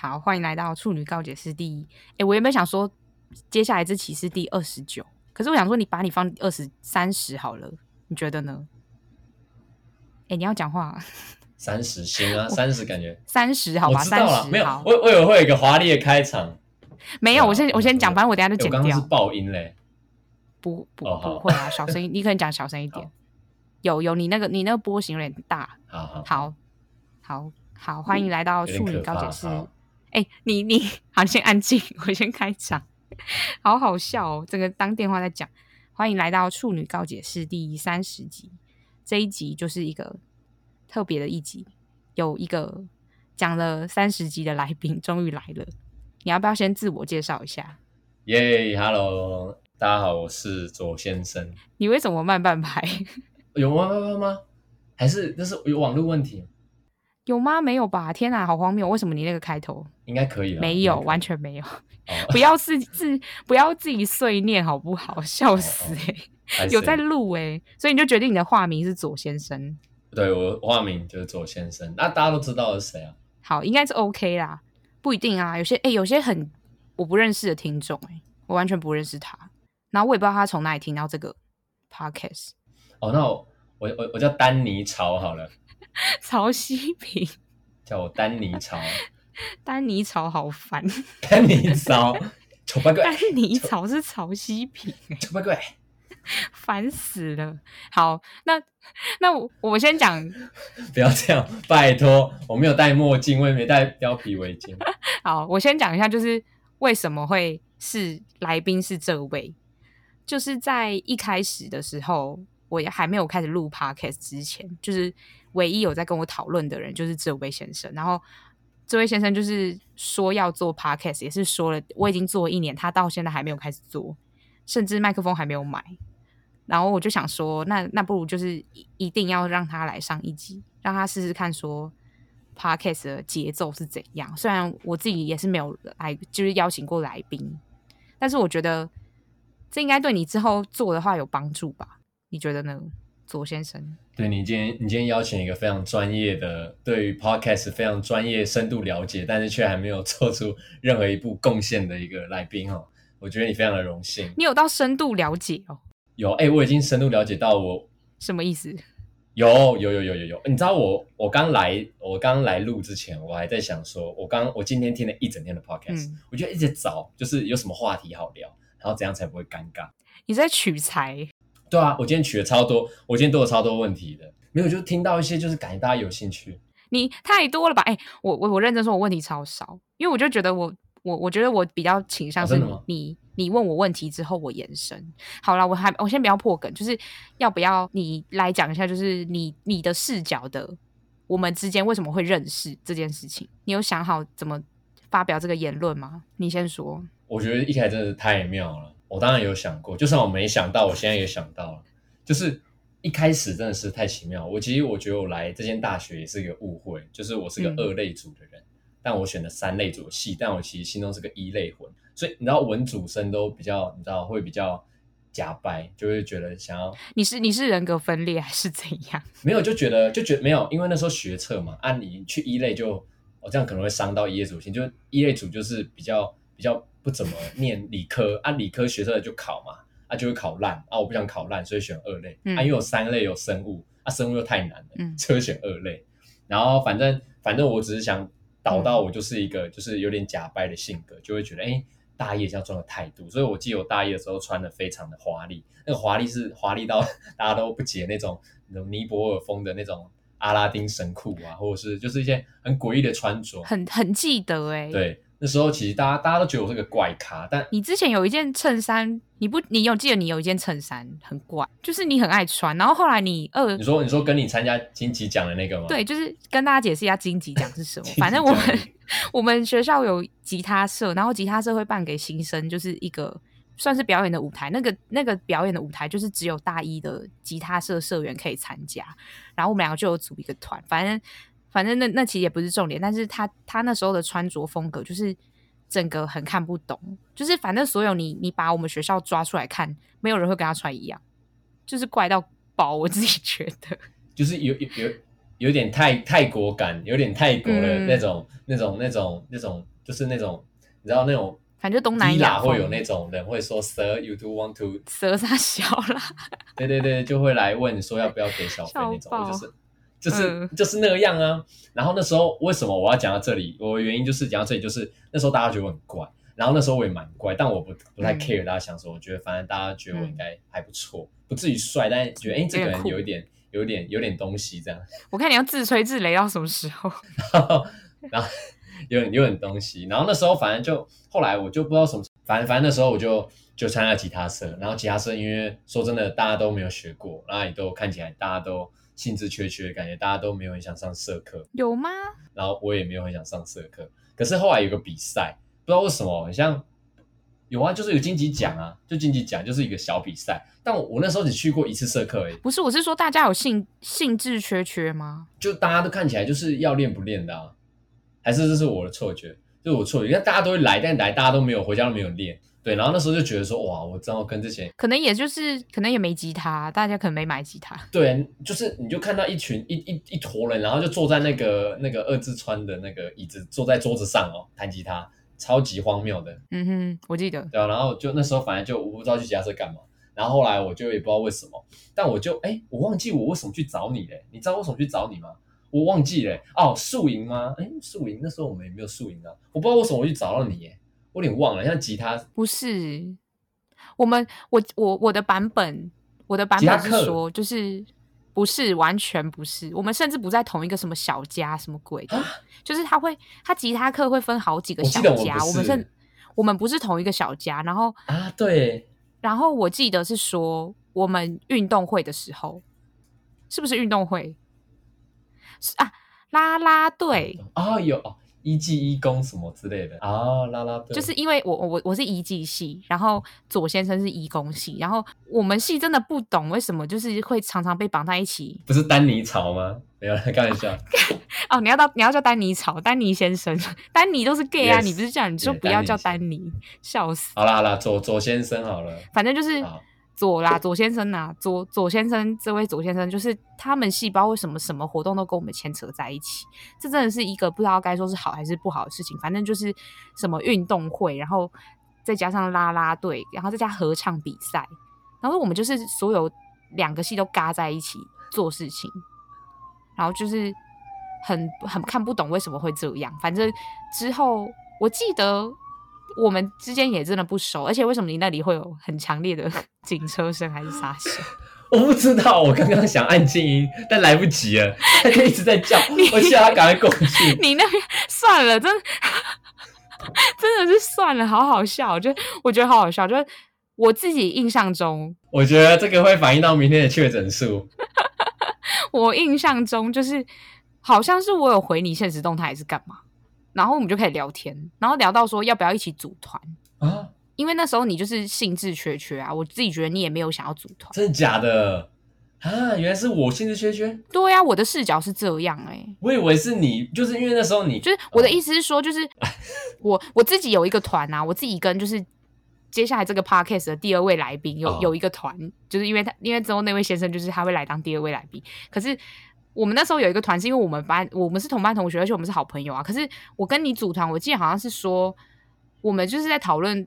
好，欢迎来到处女告解室第一。哎，我原本想说，接下来这期是第二十九，可是我想说，你把你放二十三十好了，你觉得呢？哎，你要讲话。三十行啊，三十感觉三十好吧？三十没有，我我以为会有一个华丽的开场。没有，我先我先讲，反正我等下就剪掉。我刚刚是爆音嘞。不不不会啊，小声音，你可能讲小声一点。有有，你那个你那个波形有点大。好好好好好，欢迎来到处女告解室。哎，你你好，你先安静，我先开场。好好笑哦，这个当电话在讲。欢迎来到处女告解室第三十集，这一集就是一个特别的一集，有一个讲了三十集的来宾终于来了。你要不要先自我介绍一下？耶，Hello，大家好，我是左先生。你为什么慢半拍？有吗？吗吗？还是那是有网络问题？有吗？没有吧？天哪，好荒谬！为什么你那个开头应该可以了？没有，完全没有。不要自自不要自己碎念好不好？笑死 哎！有在录哎，所以你就决定你的化名是左先生。对，我化名就是左先生，那大家都知道是谁啊？好，应该是 OK 啦，不一定啊。有些哎，有些很我不认识的听众哎，我完全不认识他，然后我也不知道他从哪里听到这个 podcast。哦，那我我我我叫丹尼潮好了。曹希平，叫我丹尼潮。丹尼潮好烦。丹尼潮，丑八怪。丹尼潮是曹希平，丑八怪，烦死了。好，那那我我先讲，不要这样，拜托。我没有戴墨镜，我也没戴貂皮围巾。好，我先讲一下，就是为什么会是来宾是这位，就是在一开始的时候，我也还没有开始录 podcast 之前，就是。唯一有在跟我讨论的人就是这位先生，然后这位先生就是说要做 podcast，也是说了我已经做了一年，他到现在还没有开始做，甚至麦克风还没有买。然后我就想说，那那不如就是一定要让他来上一集，让他试试看说 podcast 的节奏是怎样。虽然我自己也是没有来，就是邀请过来宾，但是我觉得这应该对你之后做的话有帮助吧？你觉得呢？左先生，对，你今天你今天邀请一个非常专业的，对于 podcast 非常专业、深度了解，但是却还没有 做出任何一部贡献的一个来宾哦，我觉得你非常的荣幸。你有到深度了解哦？有，哎、欸，我已经深度了解到我什么意思？有，有，有，有，有，有。你知道我我刚来我刚来录之前，我还在想说，我刚我今天听了一整天的 podcast，、嗯、我就一直找，就是有什么话题好聊，然后怎样才不会尴尬？你在取材？对啊，我今天取了超多，我今天都有超多问题的，没有就听到一些，就是感觉大家有兴趣。你太多了吧？哎，我我我认真说，我问题超少，因为我就觉得我我我觉得我比较倾向是你、哦、你你问我问题之后我延伸。好了，我还我先不要破梗，就是要不要你来讲一下，就是你你的视角的，我们之间为什么会认识这件事情？你有想好怎么发表这个言论吗？你先说。我觉得一开始真的太妙了。我当然有想过，就算我没想到，我现在也想到了。就是一开始真的是太奇妙。我其实我觉得我来这间大学也是一个误会，就是我是个二类组的人，嗯、但我选了三类组的系，但我其实心中是个一类魂。所以你知道文组生都比较，你知道会比较假掰，就会觉得想要你是你是人格分裂还是怎样？没有就觉得就觉得没有，因为那时候学测嘛，按、啊、你去一类就我这样可能会伤到一类组性，就一类组就是比较比较。不怎么念理科，按、啊、理科学生就考嘛，啊就会考烂啊，我不想考烂，所以选二类，嗯、啊因为有三类有生物，啊生物又太难了，嗯，所以选二类，然后反正反正我只是想导到我就是一个、嗯、就是有点假掰的性格，就会觉得哎大一要装的态度，所以我记得我大一的时候穿的非常的华丽，那个华丽是华丽到 大家都不解那种那种尼泊尔风的那种阿拉丁神裤啊，或者是就是一些很诡异的穿着，很很记得哎、欸，对。那时候其实大家大家都觉得我是个怪咖，但你之前有一件衬衫，你不你有记得你有一件衬衫很怪，就是你很爱穿，然后后来你二你说你说跟你参加金吉奖的那个吗？对，就是跟大家解释一下金吉奖是什么。反正我们我们学校有吉他社，然后吉他社会办给新生，就是一个算是表演的舞台。那个那个表演的舞台就是只有大一的吉他社社员可以参加，然后我们两个就有组一个团，反正。反正那那其实也不是重点，但是他他那时候的穿着风格就是整个很看不懂，就是反正所有你你把我们学校抓出来看，没有人会跟他穿一样，就是怪到爆，我自己觉得。就是有有有有点泰泰国感，有点泰国的那种、嗯、那种那种那种，就是那种你知道那种，反正东南亚会有那种人会说 Sir，you do want to 蛇杀小啦，对对对，就会来问说要不要给小费那种，爆就是就是、嗯、就是那个样啊。然后那时候为什么我要讲到这里？我的原因就是讲到这里，就是那时候大家觉得我很怪。然后那时候我也蛮怪，但我不不太 care 大家想说，嗯、我觉得反正大家觉得我应该还不错，嗯、不至于帅，但是觉得哎，这个人有一点、有点、有点东西这样。我看你要自吹自擂到什么时候？然后，然 后有点有点东西。然后那时候反正就后来我就不知道什么，反正反正那时候我就就参加吉他社。然后吉他社因为说真的大家都没有学过，然后也都看起来大家都兴致缺缺，感觉大家都没有很想上社课。有吗？然后我也没有很想上社课。可是后来有个比赛。不知道为什么，很像有啊，就是有金吉奖啊，就金吉奖就是一个小比赛。但我我那时候只去过一次社课而已。不是，我是说大家有兴兴致缺缺吗？就大家都看起来就是要练不练的啊？还是这是我的错觉？就是我错觉，因为大家都会来，但来大家都没有回家都没有练。对，然后那时候就觉得说，哇，我正好跟这些可能也就是可能也没吉他，大家可能没买吉他。对，就是你就看到一群一一一坨人，然后就坐在那个那个二字川的那个椅子，坐在桌子上哦，弹吉他。超级荒谬的，嗯哼，我记得，对啊，然后就那时候反正就我不知道去吉他社干嘛，然后后来我就也不知道为什么，但我就哎，我忘记我为什么去找你嘞？你知道为什么去找你吗？我忘记嘞，哦，宿营吗？哎，宿营那时候我们也没有宿营啊，我不知道为什么我去找到你耶，我有点忘了，像吉他不是，我们我我我的版本，我的版本是说就是。不是，完全不是。我们甚至不在同一个什么小家，什么鬼的？就是他会，他吉他课会分好几个小家。我，我们是，我们不是同一个小家。然后啊，对。然后我记得是说，我们运动会的时候，是不是运动会？是啊，啦啦队啊、哦，有。一技一功什么之类的啊，啦啦队，就是因为我我我是一技系，然后左先生是一工系，然后我们系真的不懂为什么就是会常常被绑在一起。不是丹尼草吗？没有，开玩笑。哦，你要到你要叫丹尼草，丹尼先生，丹尼都是 gay 啊，Yes, 你不是这样你说不要叫丹尼，丹尼笑死。好啦好啦，左左先生好了，反正就是。左啦，左先生呐、左左先生，这位左先生就是他们细胞为什么什么活动都跟我们牵扯在一起？这真的是一个不知道该说是好还是不好的事情。反正就是什么运动会，然后再加上啦啦队，然后再加合唱比赛，然后我们就是所有两个系都嘎在一起做事情，然后就是很很看不懂为什么会这样。反正之后我记得。我们之间也真的不熟，而且为什么你那里会有很强烈的 警车声还是 啥声？我不知道，我刚刚想按静音，但来不及了，他就一直在叫，我叫他赶快过去。你那边算了，真的真的是算了，好好笑，就我觉得好好笑，就是我自己印象中，我觉得这个会反映到明天的确诊数。我印象中就是好像是我有回你现实动态还是干嘛？然后我们就开始聊天，然后聊到说要不要一起组团啊？因为那时候你就是兴致缺缺啊，我自己觉得你也没有想要组团，真的假的啊？原来是我兴致缺缺？对呀、啊，我的视角是这样哎、欸，我以为是你，就是因为那时候你，就是我的意思是说，就是、哦、我我自己有一个团啊，我自己跟就是接下来这个 podcast 的第二位来宾有、哦、有一个团，就是因为他因为之后那位先生就是他会来当第二位来宾，可是。我们那时候有一个团，是因为我们班我们是同班同学，而且我们是好朋友啊。可是我跟你组团，我记得好像是说我们就是在讨论，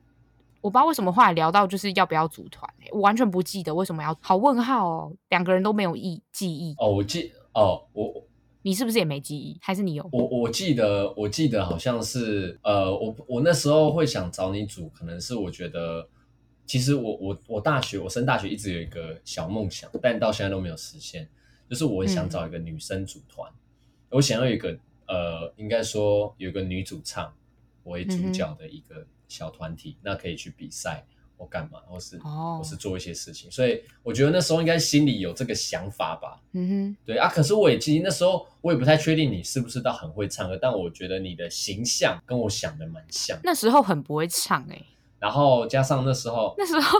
我不知道为什么后来聊到就是要不要组团，欸，我完全不记得为什么要。好问号哦，两个人都没有忆记忆哦。我记哦，我你是不是也没记忆？还是你有？我我记得我记得好像是呃，我我那时候会想找你组，可能是我觉得其实我我我大学我升大学一直有一个小梦想，但到现在都没有实现。就是我想找一个女生组团，嗯、我想要一个呃，应该说有一个女主唱为主角的一个小团体，嗯、那可以去比赛或干嘛，或是、哦、或是做一些事情。所以我觉得那时候应该心里有这个想法吧。嗯哼，对啊。可是我也其实那时候我也不太确定你是不是到很会唱歌，但我觉得你的形象跟我想的蛮像。那时候很不会唱哎、欸，然后加上那时候那时候。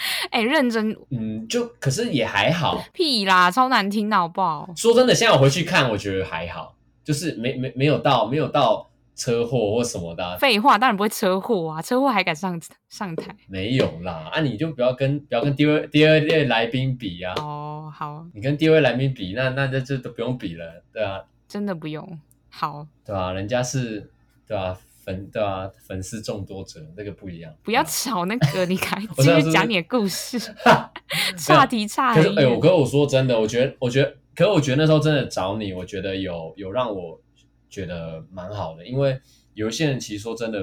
哎、欸，认真，嗯，就可是也还好，屁啦，超难听，好不好？说真的，现在我回去看，我觉得还好，就是没没没有到没有到车祸或什么的、啊。废话，当然不会车祸啊，车祸还敢上上台？没有啦，啊，你就不要跟不要跟第二第二位来宾比啊。哦，好，你跟第二位来宾比，那那这这都不用比了，对啊，真的不用，好，对啊，人家是，对啊。粉对啊，粉丝众多者，那个不一样。不要吵那个，你赶 紧继续讲你的故事。岔题岔题。可是哎，我跟我说真的，我觉得，我觉得，可是我觉得那时候真的找你，我觉得有有让我觉得蛮好的，因为有一些人其实说真的，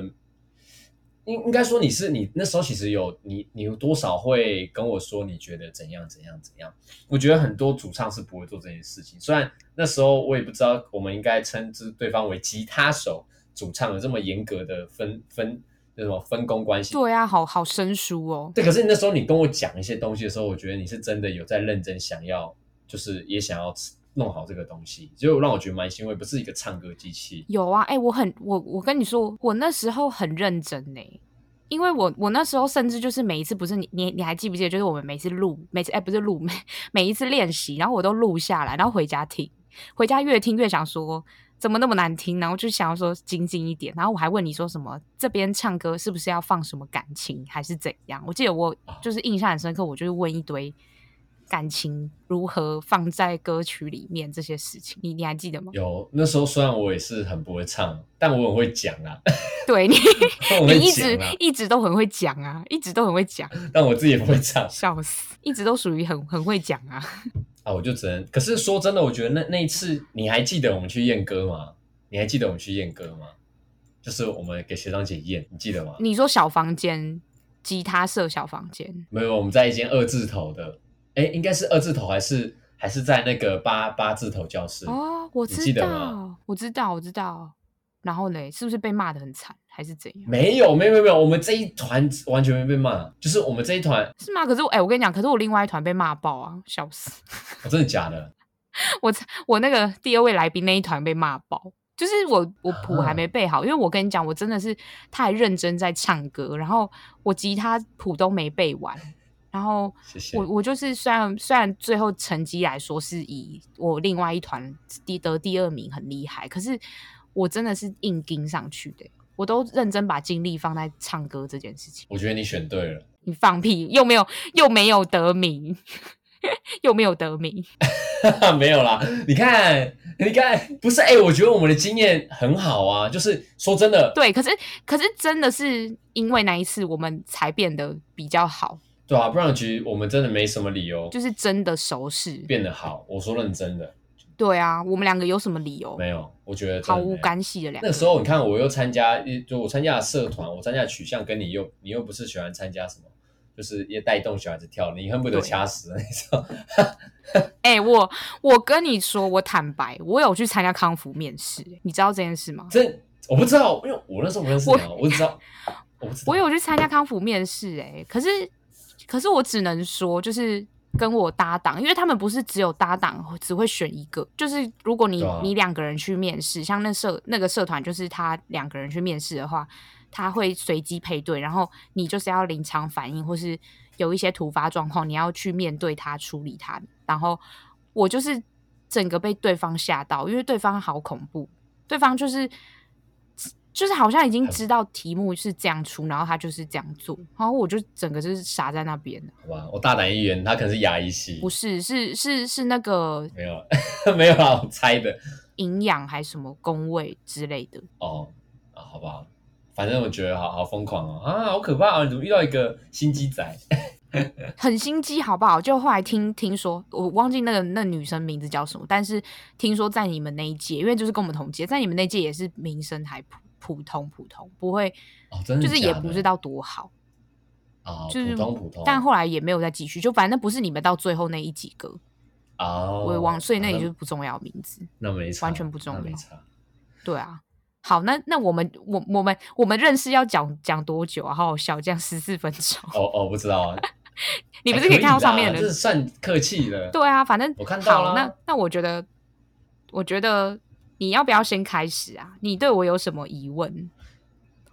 应应该说你是你那时候其实有你你有多少会跟我说你觉得怎样怎样怎样？我觉得很多主唱是不会做这件事情，虽然那时候我也不知道我们应该称之对方为吉他手。主唱有这么严格的分分那什么分工关系，对啊，好好生疏哦。对，可是你那时候你跟我讲一些东西的时候，我觉得你是真的有在认真想要，就是也想要弄好这个东西，就让我觉得蛮欣慰，不是一个唱歌机器。有啊，哎、欸，我很我我跟你说，我那时候很认真呢，因为我我那时候甚至就是每一次不是你你你还记不记得，就是我们每次录每次哎、欸、不是录每 每一次练习，然后我都录下来，然后回家听，回家越听越想说。怎么那么难听？然后就想要说精进一点。然后我还问你说什么？这边唱歌是不是要放什么感情，还是怎样？我记得我就是印象很深刻，我就是问一堆感情如何放在歌曲里面这些事情。你你还记得吗？有，那时候虽然我也是很不会唱，但我很会讲啊。对你，你 一直一直都很会讲啊，一直都很会讲。但我自己也不会唱，笑死！一直都属于很很会讲啊。啊，我就只能。可是说真的，我觉得那那一次，你还记得我们去验歌吗？你还记得我们去验歌吗？就是我们给学长姐验，你记得吗？你说小房间，吉他社小房间？没有，我们在一间二字头的，哎，应该是二字头，还是还是在那个八八字头教室？哦，我知道，我知道，我知道。然后呢，是不是被骂的很惨？还是怎样？没有，没有，没有，没有。我们这一团完全没被骂，就是我们这一团是吗？可是我，哎，我跟你讲，可是我另外一团被骂爆啊，笑死！哦，真的假的？我我那个第二位来宾那一团被骂爆，就是我我谱还没背好，啊，因为我跟你讲，我真的是太认真在唱歌，然后我吉他谱都没背完，然后我我就是虽然虽然最后成绩来说是以我另外一团第得第二名很厉害，可是我真的是硬盯上去的。我都认真把精力放在唱歌这件事情。我觉得你选对了。你放屁，又没有又没有得名，又没有得名，没有啦。你看，你看，不是哎、欸，我觉得我们的经验很好啊。就是说真的，对，可是可是真的是因为那一次我们才变得比较好。对啊，不然其实我们真的没什么理由，就是真的熟识变得好。我说认真的。对啊，我们两个有什么理由？没有，我觉得毫无干系的两个。那时候你看，我又参加，就我参加了社团，我参加的取向跟你又，你又不是喜欢参加什么，就是也带动小孩子跳，你恨不得掐死那种。哎、欸，我我跟你说，我坦白，我有去参加康复面试，你知道这件事吗？这我不知道，因为我那时候不认识你，我，我只知道，我不知道，我有去参加康复面试，哎，可是可是我只能说，就是。跟我搭档，因为他们不是只有搭档，只会选一个。就是如果你、啊、你两个人去面试，像那社那个社团，就是他两个人去面试的话，他会随机配对，然后你就是要临场反应，或是有一些突发状况，你要去面对他处理他。然后我就是整个被对方吓到，因为对方好恐怖，对方就是。就是好像已经知道题目是这样出，然后他就是这样做，然后我就整个就是傻在那边。好吧，我大胆一言，他可能是牙医系。不是，是是是那个没有 没有啊，我猜的。营养还是什么工位之类的。哦啊，好吧，反正我觉得好好疯狂哦啊，好可怕啊！你怎么遇到一个心机仔？很心机，好不好？就后来听听说，我忘记那个那女生名字叫什么，但是听说在你们那一届，因为就是跟我们同届，在你们那届也是名声还普。普通普通不会，哦、真的的？就是也不知道多好，哦、就是普通普通。但后来也没有再继续，就反正不是你们到最后那一几个哦，我忘，所以那也就是不重要名字，那没差，完全不重要，没差。对啊，好，那那我们我我们我们认识要讲讲多久啊？好好笑，这样十四分钟。哦哦，不知道啊，你不是可以看到上面的？这是算客气的。对啊，反正我看到了。那那我觉得，我觉得。你要不要先开始啊？你对我有什么疑问？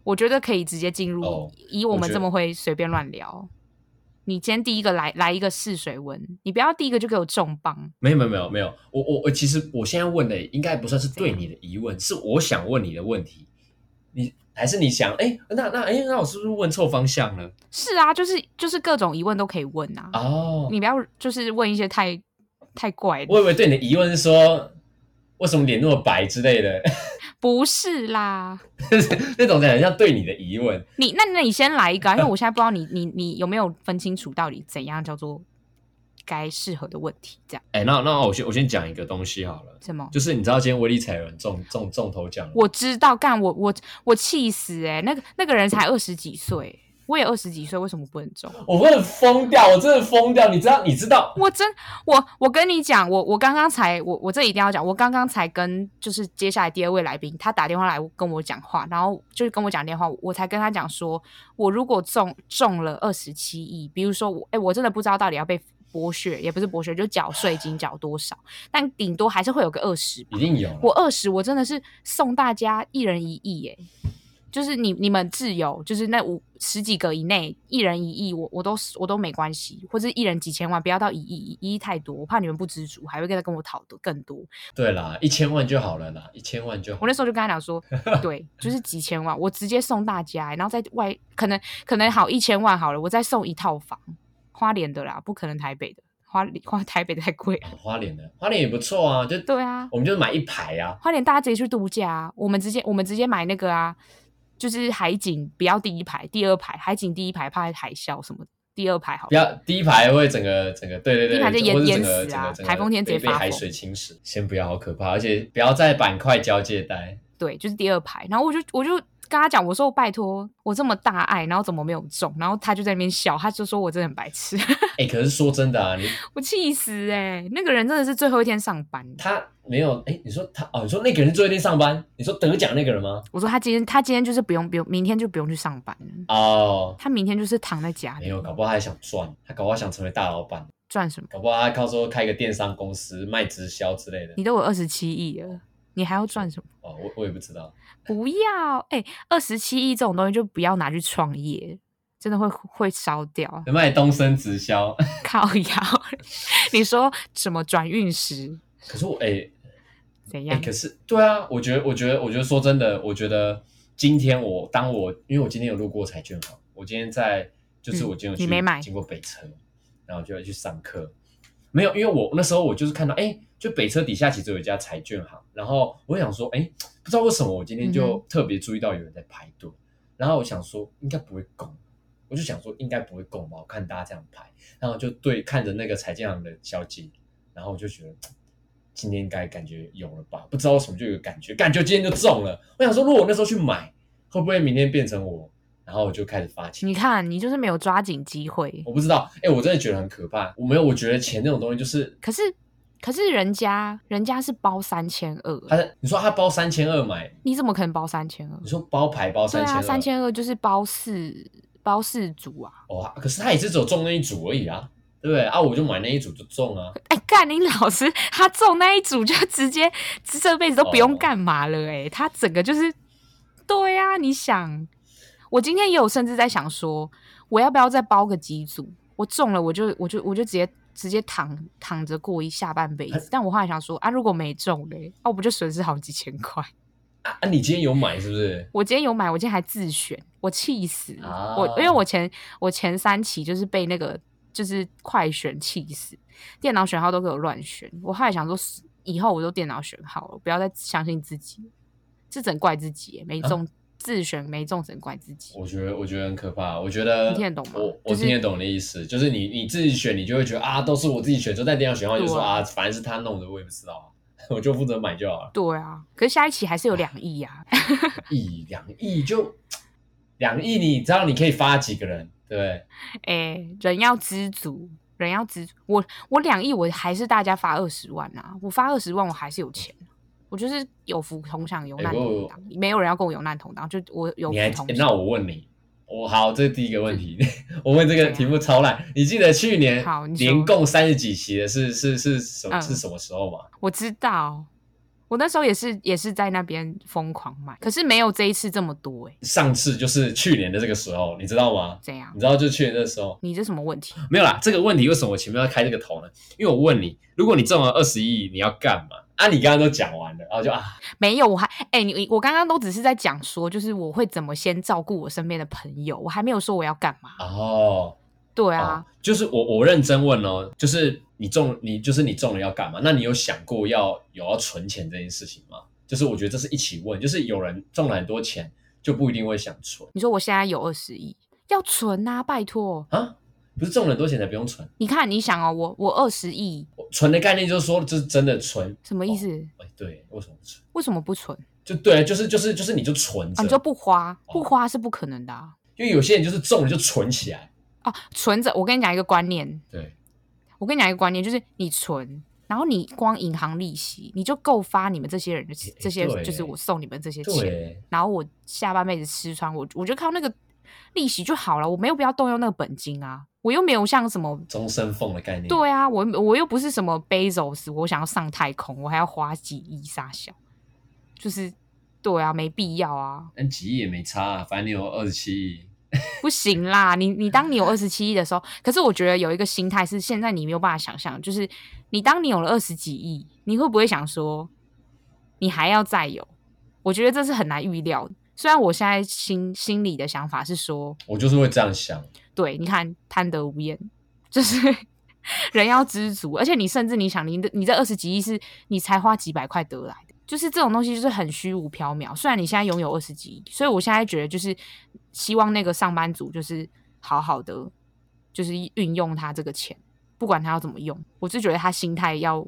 我觉得可以直接进入。Oh, 以我们这么会随便乱聊，你今天第一个来来一个试水温，你不要第一个就给我重磅。没有没有没有没有，我我我其实我现在问的应该不算是对你的疑问，是我想问你的问题。你还是你想，哎、欸，那那哎、欸，那我是不是问错方向了？是啊，就是就是各种疑问都可以问啊。哦，你不要就是问一些太太怪的。我以为对你的疑问是说，为什么脸那么白之类的。不是啦，那种很像对你的疑问。你那那你先来一个、啊，因为我现在不知道你你你有没有分清楚到底怎样叫做该适合的问题，这样。哎、欸，那那我先我先讲一个东西好了。什么？就是你知道今天威力彩有人中中中头奖？我知道，干我我我气死哎、欸！那个那个人才二十几岁。我也二十几岁，为什么不能中？我真的疯掉，我真的疯掉！你知道？你知道？我真我我跟你讲，我我刚刚才我我这一定要讲，我刚刚才跟就是接下来第二位来宾，他打电话来跟我讲话，然后就是跟我讲电话，我才跟他讲说，我如果中中了二十七亿，比如说我哎，我真的不知道到底要被剥削，也不是剥削，就缴税金缴多少，但顶多还是会有个二十，一定有。我二十，我真的是送大家一人一亿耶。就是你你们自由，就是那五十几个以内，一人一亿，我我都我都没关系，或者一人几千万，不要到一亿，一亿太多，我怕你们不知足，还会跟他跟我讨的更多。对啦，一千万就好了啦，一千万就好。我那时候就跟他讲说，对，就是几千万，我直接送大家，然后在外可能可能好一千万好了，我再送一套房，花莲的啦，不可能台北的，花花台北的太贵了。花莲的，花莲也不错啊，就对啊，我们就买一排啊，花莲大家直接去度假啊，我们直接我们直接买那个啊。就是海景不要第一排，第二排海景第一排怕海啸什么，第二排好。不要第一排会整个整个对对对，第一排就淹淹死啊！台风天直接被海水侵蚀，先不要好可怕，而且不要在板块交界带。对，就是第二排，然后我就我就。跟他讲，我说我拜托，我这么大爱，然后怎么没有中？然后他就在那边笑，他就说我真的很白痴。哎、欸，可是说真的啊，你 我气死哎、欸！那个人真的是最后一天上班，他没有哎、欸，你说他哦，你说那个人是最后一天上班？你说得奖那个人吗？我说他今天他今天就是不用不用，明天就不用去上班了哦。他明天就是躺在家里，没有，搞不好他还想赚，他搞不好想成为大老板，赚什么？搞不好他靠说开个电商公司卖直销之类的。你都有二十七亿了。你还要赚什么？哦，我我也不知道。不要，哎、欸，二十七亿这种东西就不要拿去创业，真的会会烧掉。卖东升直销，靠腰。你说什么转运石？可是我哎，欸、怎样、欸？可是对啊，我觉得，我觉得，我觉得说真的，我觉得今天我当我因为我今天有路过彩券行，我今天在就是我今天有去、嗯、你没买经过北车，然后就要去上课。没有，因为我那时候我就是看到，哎，就北车底下其实有一家彩券行，然后我想说，哎，不知道为什么我今天就特别注意到有人在排队，嗯、然后我想说应该不会供，我就想说应该不会供吧，我看大家这样排，然后就对看着那个财经行的小姐，然后我就觉得今天应该感觉有了吧，不知道为什么就有感觉，感觉今天就中了，我想说如果我那时候去买，会不会明天变成我？然后我就开始发钱。你看，你就是没有抓紧机会。我不知道，哎，我真的觉得很可怕。我没有，我觉得钱这种东西就是……可是，可是人家人家是包三千二。他，你说他包三千二买，你怎么可能包三千二？你说包牌包三千二？三千二就是包四包四组啊。哦，可是他也是只有中那一组而已啊，对不对？啊，我就买那一组就中啊。哎，干你老师，他中那一组就直接这辈子都不用干嘛了，哎，他整个就是，对呀，你想。我今天也有甚至在想说，我要不要再包个几组？我中了，我就我就我就直接直接躺躺着过一下半辈子。啊、但我后来想说啊，如果没中嘞，哦、啊，我不就损失好几千块？啊，你今天有买是不是？我今天有买，我今天还自选，我气死！啊、我因为我前我前三期就是被那个就是快选气死，电脑选号都给我乱选。我后来想说，以后我都电脑选号了，不要再相信自己，这整怪自己没中。啊自选没中，只能怪自己。我觉得，我觉得很可怕。我觉得你听得懂吗？我我听得懂的意思，就是你你自己选，你就会觉得啊，都是我自己选，就在电脑选号就说啊，反正是他弄的，我也不知道啊，我就负责买就好了。对啊，可是下一期还是有两亿呀，亿两亿就两亿，你知道你可以发几个人，对不对？哎，人要知足，人要知足。我我两亿，我还是大家发二十万啊，我发二十万，我还是有钱。我就是有福同享，有难同当，欸、没有人要跟我有难同当，就我有福同享。那我问你，我好，这是第一个问题。我问这个题目超烂，你记得去年连共三十几期的是是是什么、嗯、是什么时候吗？我知道，我那时候也是也是在那边疯狂买，可是没有这一次这么多哎、欸。上次就是去年的这个时候，你知道吗？怎样？你知道就是去年的时候。你这什么问题？没有啦，这个问题为什么我前面要开这个头呢？因为我问你，如果你中了二十亿，你要干嘛？啊，你刚刚都讲完了，然后就啊，没有，我还哎、欸，你我刚刚都只是在讲说，就是我会怎么先照顾我身边的朋友，我还没有说我要干嘛。哦。对啊，哦、就是我我认真问哦，就是你中你就是你中了要干嘛？那你有想过要有要存钱这件事情吗？就是我觉得这是一起问，就是有人中了很多钱就不一定会想存。你说我现在有二十亿要存啊，拜托啊，不是中了很多钱才不用存？你看你想哦，我我二十亿存的概念就是说这是真的存，什么意思？哎、哦，对，为什么不存？为什么不存？就对，就是就是就是你就存着、啊，你就不花，不花是不可能的啊，因为有些人就是中了就存起来。哦，存着。我跟你讲一个观念。对，我跟你讲一个观念，就是你存，然后你光银行利息，你就够发你们这些人的这些，就是我送你们这些钱。然后我下半辈子吃穿，我我就靠那个利息就好了，我没有必要动用那个本金啊。我又没有像什么终身奉的概念。对啊，我我又不是什么 Bezos，我想要上太空，我还要花几亿杀小，就是对啊，没必要啊。但几亿也没差啊，反正你有二十七亿。不行啦，你你当你有二十七亿的时候，可是我觉得有一个心态是现在你没有办法想象，就是你当你有了二十几亿，你会不会想说你还要再有？我觉得这是很难预料的。虽然我现在心心里的想法是说，我就是会这样想。对，你看贪得无厌，就是 人要知足，而且你甚至你想你的你这二十几亿是你才花几百块得来的。就是这种东西，就是很虚无缥缈。虽然你现在拥有二十几亿，所以我现在觉得就是希望那个上班族就是好好的，就是运用他这个钱，不管他要怎么用，我就觉得他心态要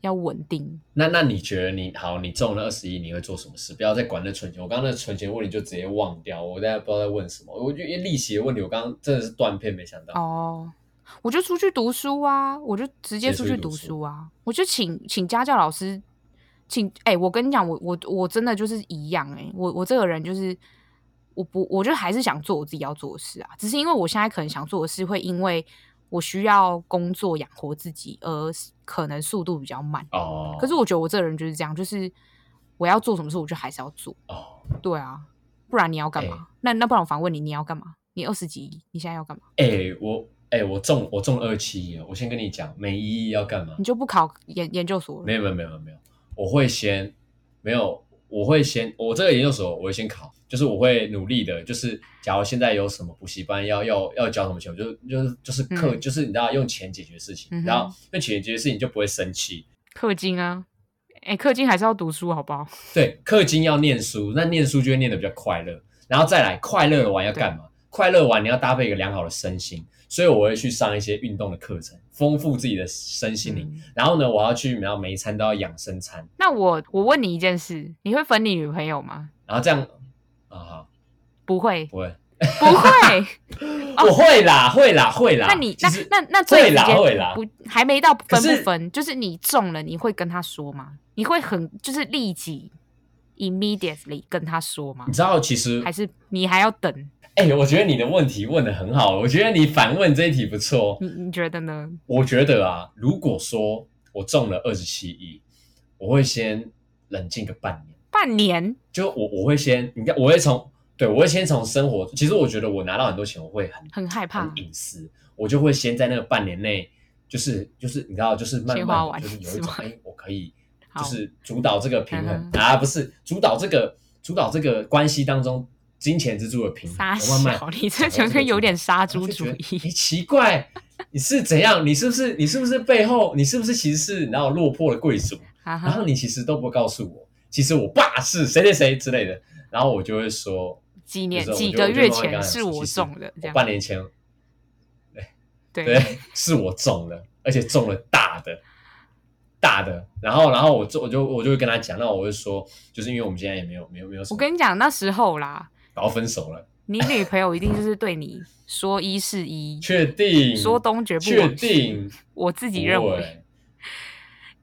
要稳定。那那你觉得你好，你中了二十一，你会做什么事？不要再管那存钱。我刚刚那存钱问题就直接忘掉，我大家不知道在问什么。我就因为利息的问题，我刚刚真的是断片，没想到。哦，我就出去读书啊，我就直接出去读书啊，我就请请家教老师。请哎、欸，我跟你讲，我我我真的就是一样哎、欸，我我这个人就是，我不，我就还是想做我自己要做的事啊，只是因为我现在可能想做的事，会因为我需要工作养活自己，而可能速度比较慢哦。可是我觉得我这个人就是这样，就是我要做什么事，我就还是要做哦。对啊，不然你要干嘛？欸、那那不然我反问你，你要干嘛？你二十几亿，你现在要干嘛？哎、欸，我哎、欸，我中我中二七亿，我先跟你讲，每一亿要干嘛？你就不考研研究所了？没有没有没有没有。我会先没有，我会先我这个研究所我会先考，就是我会努力的，就是假如现在有什么补习班要要要交什么钱，我就就是就是课、嗯，就是你知道用钱解决事情，嗯、然后用钱解决事情就不会生气。氪金啊，哎、欸，氪金还是要读书，好不好？对，氪金要念书，那念书就会念得比较快乐，然后再来快乐完要干嘛？快乐完你要搭配一个良好的身心。所以我会去上一些运动的课程，丰富自己的身心灵、嗯。然后呢，我要去，然后每一餐都要养生餐。那我我问你一件事，你会粉你女朋友吗？然后这样啊好，不会，不会，不会，我会啦，会啦，会啦。那你那那那会啦，会啦，不还没到分不分，就是你中了，你会跟他说吗？你会很就是立即 immediately 跟他说吗？你知道，其实还是你还要等。哎、欸，我觉得你的问题问的很好，我觉得你反问这一题不错。你你觉得呢？我觉得啊，如果说我中了二十七亿，我会先冷静个半年。半年？就我我会先，你看，我会从对，我会先从生活。其实我觉得我拿到很多钱，我会很很害怕，很隐私。我就会先在那个半年内，就是就是你知道，就是慢慢就是有一种哎、欸，我可以就是主导这个平衡啊，不是主导这个主导这个关系当中。金钱之柱的平衡，我慢慢，你这觉得有点杀猪主义。你奇怪，你是怎样？你是不是？你是不是背后？你是不是其实是然后落魄的贵族？然后你其实都不告诉我，其实我爸是谁谁谁之类的。然后我就会说，几年几个月前是我中的，这样半年前，对 对，是我中了，而且中了大的大的。然后然后我就我就我就会跟他讲，那我就说，就是因为我们现在也没有没有没有什么。我跟你讲，那时候啦。然后分手了，你女朋友一定就是对你说一是一，确定说东绝不确定。我自己认为，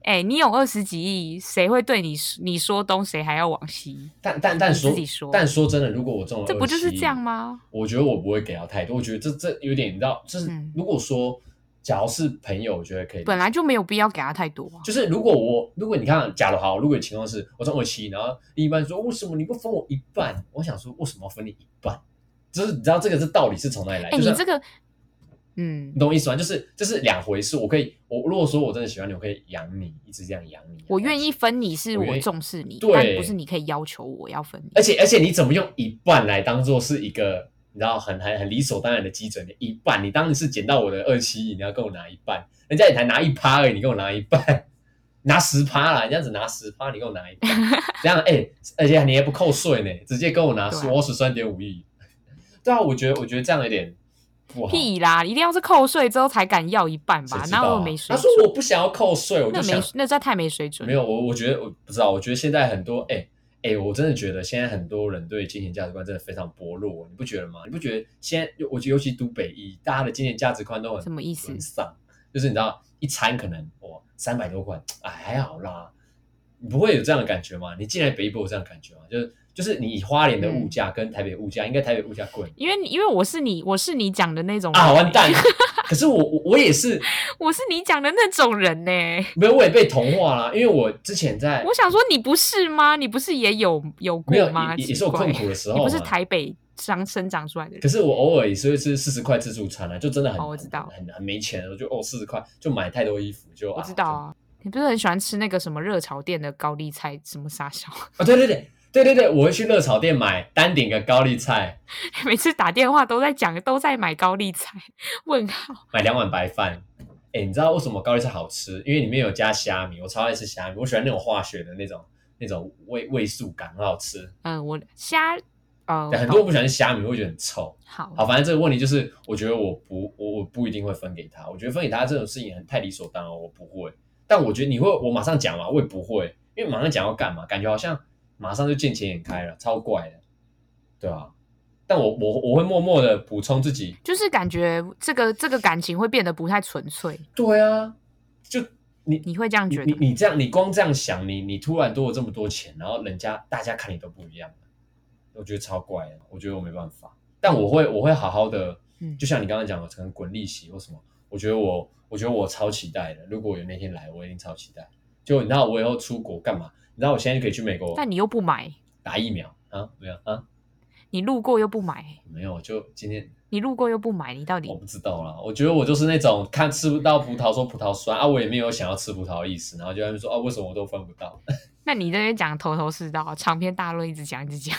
哎、欸，你有二十几亿，谁会对你你说东，谁还要往西？但但但说但说真的，如果我中了，这不就是这样吗？我觉得我不会给到太多，我觉得这这有点，你知道，就是如果说假如是朋友，我觉得可以。本来就没有必要给他太多啊。就是如果我，如果你看，假如好，如果情况是我中二七，然后另一半说为什么你不分我一半？我想说为什么要分你一半？就是你知道这个是道理是从哪里来？哎、欸，你这个，嗯，你懂我意思吗？就是这是两回事。我可以，我如果说我真的喜欢你，我可以养你，一直这样养你。我愿意分你是我重视你，但，不是你可以要求我要分你。而且而且你怎么用一半来当做是一个？你知道很很很理所当然的基准的，一半。你当你是捡到我的二七亿，你要跟我拿一半。人家也才拿一趴而已，你跟我拿一半，拿十趴啦，人家只拿十趴，你跟我拿一半。这样哎、欸，而且你还不扣税呢，直接跟我拿说十三点五亿。对啊，我觉得我觉得这样有点不好。屁啦，一定要是扣税之后才敢要一半吧？那我、啊、没水准。他说我不想要扣税，我就想那没那这太没水准。没有，我我觉得我不知道，我觉得现在很多哎。欸哎、欸，我真的觉得现在很多人对金钱价值观真的非常薄弱，你不觉得吗？你不觉得现在，我觉得尤其读北医，大家的金钱价值观都很什么意思？很丧，就是你知道一餐可能哇三百多块，哎还好啦，你不会有这样的感觉吗？你进来北医不会有这样的感觉吗？就是就是你花莲的物价跟台北物价，嗯、应该台北物价贵，因为因为我是你我是你讲的那种啊完蛋。可是我我我也是，我是你讲的那种人呢。没有，我也被同化了，因为我之前在。我想说，你不是吗？你不是也有有过吗？也也是有困苦的时候。你不是台北长生长出来的人。可是我偶尔也是会吃四十块自助餐啊，就真的很，哦、我知道，很很没钱，我就哦四十块就买太多衣服就。我知道啊，你不是很喜欢吃那个什么热炒店的高丽菜什么沙小啊？哦，对对对。对对对，我会去热炒店买单点个高丽菜。每次打电话都在讲，都在买高丽菜。问号。买两碗白饭。哎，你知道为什么高丽菜好吃？因为里面有加虾米，我超爱吃虾米，我喜欢那种化学的那种那种味味素感，很好吃。嗯，我虾，呃，很多人不喜欢虾米，会觉得很臭。好，好，反正这个问题就是，我觉得我不，我我不一定会分给他。我觉得分给他这种事情很太理所当然，我不会。但我觉得你会，我马上讲嘛，我也不会，因为马上讲要干嘛？感觉好像。马上就见钱眼开了，超怪的，对啊，但我我我会默默的补充自己，就是感觉这个这个感情会变得不太纯粹。对啊，就你你会这样觉得？你你，你这样你光这样想，你你突然多了这么多钱，然后人家大家看你都不一样，我觉得超怪的。我觉得我没办法，但我会我会好好的，嗯，就像你刚刚讲的，可能滚利息或什么，我觉得我我觉得我超期待的。如果有那天来，我一定超期待。就你知道我以后出国干嘛？你知道我现在就可以去美国，但你又不买打疫苗啊？没有啊？你路过又不买？没有，就今天你路过又不买，你到底？我不知道啦。我觉得我就是那种看吃不到葡萄说葡萄酸啊，我也没有想要吃葡萄的意思，然后就在那边说啊，为什么我都分不到？那你这边讲头头是道，长篇大论一直讲一直讲，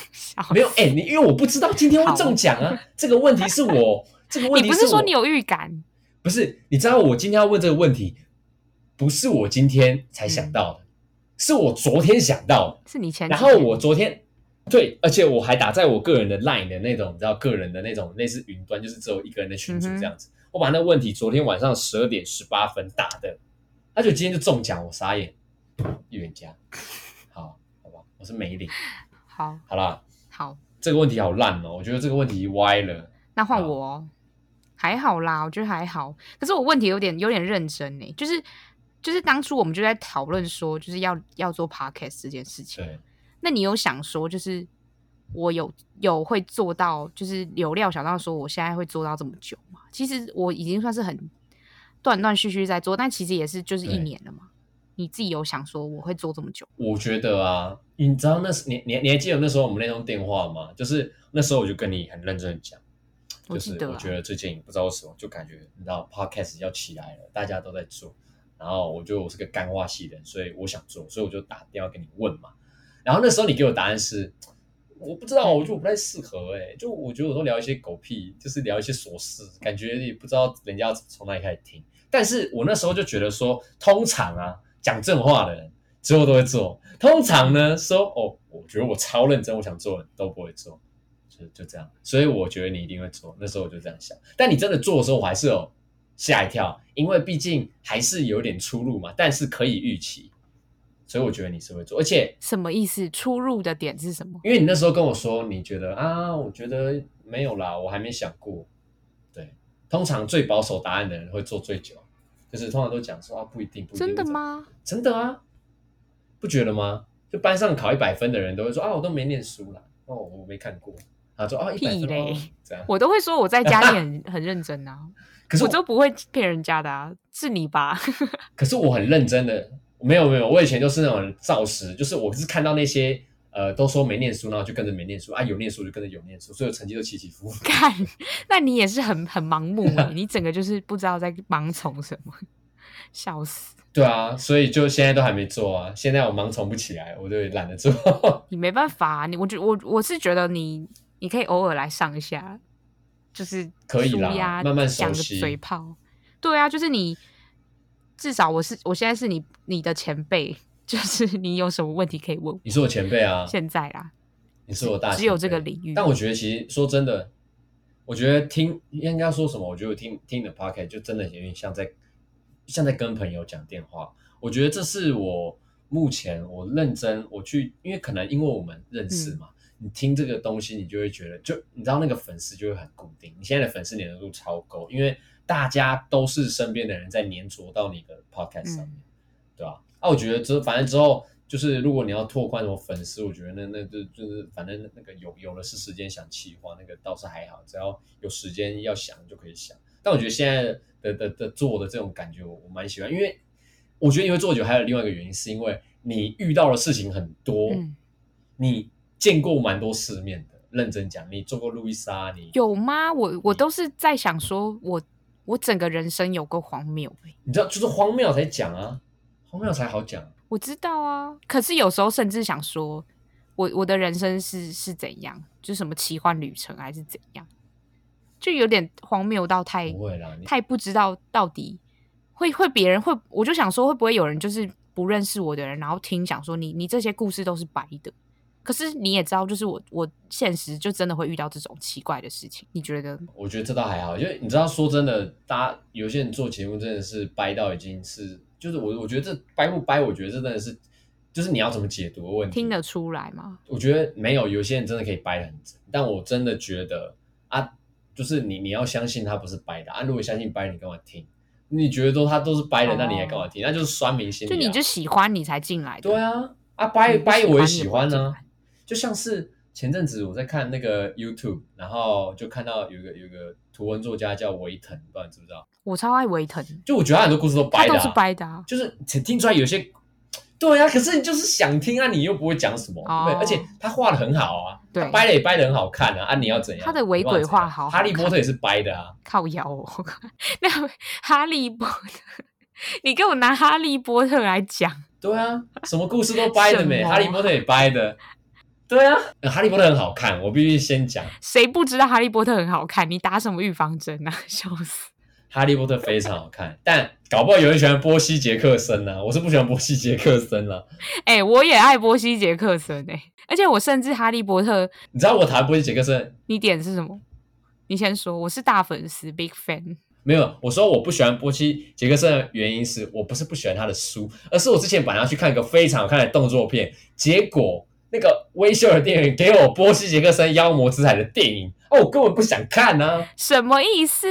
没有哎、欸，你因为我不知道今天会中奖啊，这个问题是我 这个问题不是说你有预感？不是，你知道我今天要问这个问题，不是我今天才想到的。嗯是我昨天想到的，是你前，然后我昨天对，而且我还打在我个人的 Line 的那种，你知道个人的那种类似云端，就是只有一个人的群组这样子。嗯、我把那个问题昨天晚上十二点十八分打的，他就今天就中奖，我傻眼。预言家，好，好吧，我是梅林，好，好啦，好，这个问题好烂哦，我觉得这个问题歪了。那换我、哦，还好啦，我觉得还好。可是我问题有点有点认真呢，就是。就是当初我们就在讨论说，就是要要做 podcast 这件事情。对。那你有想说，就是我有有会做到，就是有料想到说，我现在会做到这么久吗？其实我已经算是很断断续续在做，但其实也是就是一年了嘛。你自己有想说我会做这么久？我觉得啊，你知道那时你你你还记得那时候我们那通电话吗？就是那时候我就跟你很认真的讲，就是我觉得最近不知道为什么就感觉你知道 podcast 要起来了，大家都在做。然后我觉得我是个干话系的人，所以我想做，所以我就打电话给你问嘛。然后那时候你给我答案是，我不知道，我就不太适合哎、就我觉得我都聊一些狗屁，就是聊一些琐事，感觉也不知道人家从哪里开始听。但是我那时候就觉得说，通常啊，讲正话的人之后都会做。通常呢，说哦，我觉得我超认真，我想做的都不会做，就就这样。所以我觉得你一定会做。那时候我就这样想。但你真的做的时候，我还是有。吓一跳，因为毕竟还是有点出入嘛，但是可以预期，所以我觉得你是会做，而且什么意思？出入的点是什么？因为你那时候跟我说，你觉得啊，我觉得没有啦，我还没想过。对，通常最保守答案的人会做最久，就是通常都讲说啊，不一定，不一定。真的吗？真的啊，不觉得吗？就班上考一百分的人都会说啊，我都没念书啦，哦，我没看过。他说啊，一百分嘞，哦、这样 我都会说我在家里很很认真啊，可是我，我都不会骗人家的啊，是你吧？可是我很认真的，没有没有，我以前就是那种造势，就是我是看到那些呃都说没念书，然后就跟着没念书啊，有念书就跟着有念书，所以成绩都起起伏伏。看，那你也是很很盲目哎，你整个就是不知道在盲从什么，笑死。对啊，所以就现在都还没做啊，现在我盲从不起来，我就懒得做。你没办法啊，你我觉我我是觉得你。你可以偶尔来上一下，就是可以啦，慢慢熟悉。讲个嘴炮，对啊，就是你至少我是我现在是你你的前辈，就是你有什么问题可以问我。你是我前辈啊，现在啦，你是我大，只有这个领域。但我觉得其实说真的，我觉得听应该说什么？我觉得听听你的 podcast 就真的有点像在像在跟朋友讲电话。我觉得这是我目前我认真我去，因为可能因为我们认识嘛。嗯你听这个东西，你就会觉得，就你知道那个粉丝就会很固定。你现在的粉丝黏度超高，因为大家都是身边的人在粘着到你的 podcast 上面，嗯、对吧？啊，我觉得之反正之后就是，如果你要拓宽什么粉丝，我觉得那那就就是反正那个有有的是时间想企划，那个倒是还好，只要有时间要想就可以想。但我觉得现在的的的，做的这种感觉，我我蛮喜欢，因为我觉得你会做久，还有另外一个原因，是因为你遇到的事情很多，嗯、你。见过蛮多世面的，认真讲，你做过路易莎，你有吗？我我都是在想说，我我整个人生有够荒谬，你知道，就是荒谬才讲啊，荒谬才好讲。我知道啊，可是有时候甚至想说，我我的人生是是怎样，就是什么奇幻旅程还是怎样，就有点荒谬到太不会啦，太不知道到底会会别人会，我就想说，会不会有人就是不认识我的人，然后听想说你你这些故事都是白的。可是你也知道，就是我我现实就真的会遇到这种奇怪的事情。你觉得？我觉得这倒还好，因为你知道，说真的，大家有些人做节目真的是掰到已经是，就是我我觉得这掰不掰，我觉得这真的是，就是你要怎么解读的问题。听得出来吗？我觉得没有，有些人真的可以掰得很真，但我真的觉得啊，就是你你要相信他不是掰的啊。如果相信掰，你干嘛听？你觉得都他都是掰的，哦、那你还干嘛听？那就是酸明星、啊。就你就喜欢你才进来的。对啊，啊掰掰我也喜欢呢、啊。就像是前阵子我在看那个 YouTube，然后就看到有一个有一个图文作家叫维腾，不知道你知不知道？我超爱维腾，就我觉得他很多故事都掰的、啊，都是掰的、啊，就是听出来有些对啊，可是你就是想听啊，你又不会讲什么，哦、对不对？而且他画的很好啊，对，掰的也掰的很好看啊，啊，你要怎样？他的尾鬼画好，好，哈利波特也是掰的啊，靠腰哦，那哈利波特，你给我拿哈利波特来讲，对啊，什么故事都掰的没，哈利波特也掰的。对啊，哈利波特很好看，我必须先讲。谁不知道哈利波特很好看？你打什么预防针啊？笑死！哈利波特非常好看，但搞不好有人喜欢波西杰克森啊。我是不喜欢波西杰克森了。哎、欸，我也爱波西杰克森哎、欸，而且我甚至哈利波特，你知道我谈波西杰克森，你点是什么？你先说，我是大粉丝，big fan。没有，我说我不喜欢波西杰克森的原因是我不是不喜欢他的书，而是我之前本来要去看一个非常好看的动作片，结果。那个微秀的电影给我波西杰克森妖魔之海的电影哦，我根本不想看呢、啊。什么意思？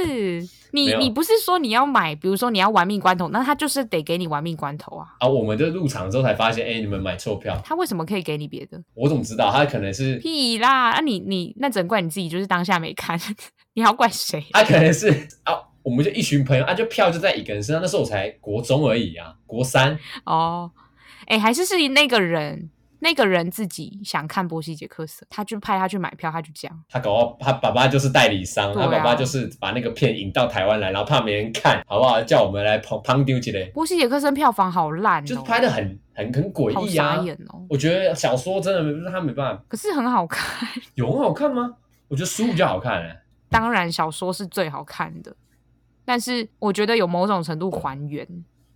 你你不是说你要买，比如说你要玩命关头，那他就是得给你玩命关头啊。啊，我们就入场之后才发现，哎、欸，你们买错票。他为什么可以给你别的？我怎么知道？他可能是屁啦！啊你，你你那只能怪你自己，就是当下没看，你要怪谁？他可能是啊，我们就一群朋友啊，就票就在一个人身上。那时候我才国中而已啊，国三。哦，哎、欸，还是是那个人。那个人自己想看波西杰克森，他就派他去买票，他就这样。他搞到他爸爸就是代理商，啊、他爸爸就是把那个片引到台湾来，然后怕没人看，好不好？叫我们来捧捧丢起来。波西杰克森票房好烂、哦，就是拍的很很很诡异啊！哦、我觉得小说真的没他没办法，可是很好看。有很好看吗？我觉得书比较好看哎、欸。当然小说是最好看的，但是我觉得有某种程度还原。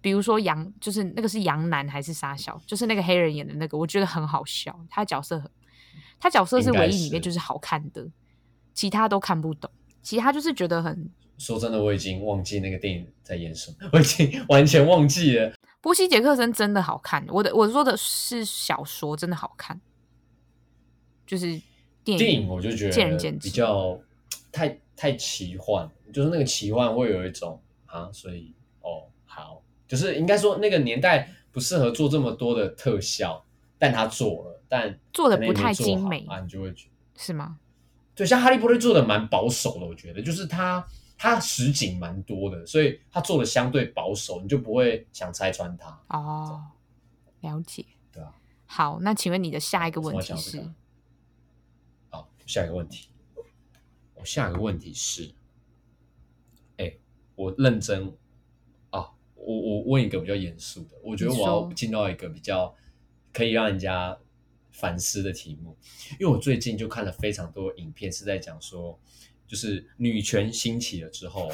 比如说杨，就是那个是杨楠还是沙小，就是那个黑人演的那个，我觉得很好笑。他角色很，他角色是唯一里面就是好看的，其他都看不懂。其他就是觉得很……说真的，我已经忘记那个电影在演什么，我已经完全忘记了。波西杰克森真的好看，我的我说的是小说，真的好看。就是电影，电影我就觉得见仁见智比较太太奇幻，就是那个奇幻会有一种啊，所以哦好。就是应该说那个年代不适合做这么多的特效，但他做了，但做的不太精美啊，你就会觉得是吗？对，像哈利波特做的蛮保守的，我觉得就是他他实景蛮多的，所以他做的相对保守，你就不会想拆穿他。哦，了解。对啊。好，那请问你的下一个问题是？好，下一个问题。我下一个问题是，哎，我认真啊，我我问一个比较严肃的，我觉得我要进到一个比较可以让人家反思的题目，因为我最近就看了非常多影片，是在讲说，就是女权兴起了之后，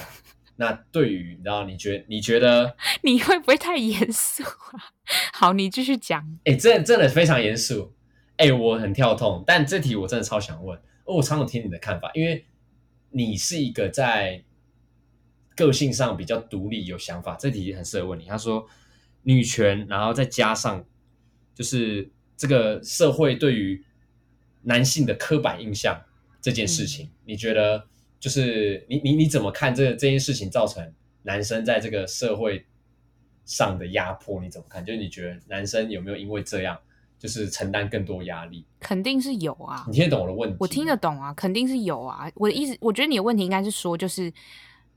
那对于你知道，你觉你觉得 你会不会太严肃啊？好，你继续讲。哎，真的真的非常严肃。哎，我很跳痛，但这题我真的超想问，我常常听你的看法，因为。你是一个在个性上比较独立、有想法，这题很适合问你。他说，女权，然后再加上就是这个社会对于男性的刻板印象这件事情，嗯、你觉得就是你你你怎么看这个这件事情造成男生在这个社会上的压迫？你怎么看？就是你觉得男生有没有因为这样？就是承担更多压力，肯定是有啊。你听得懂我的问题？我听得懂啊，肯定是有啊。我的意思，我觉得你的问题应该是说，就是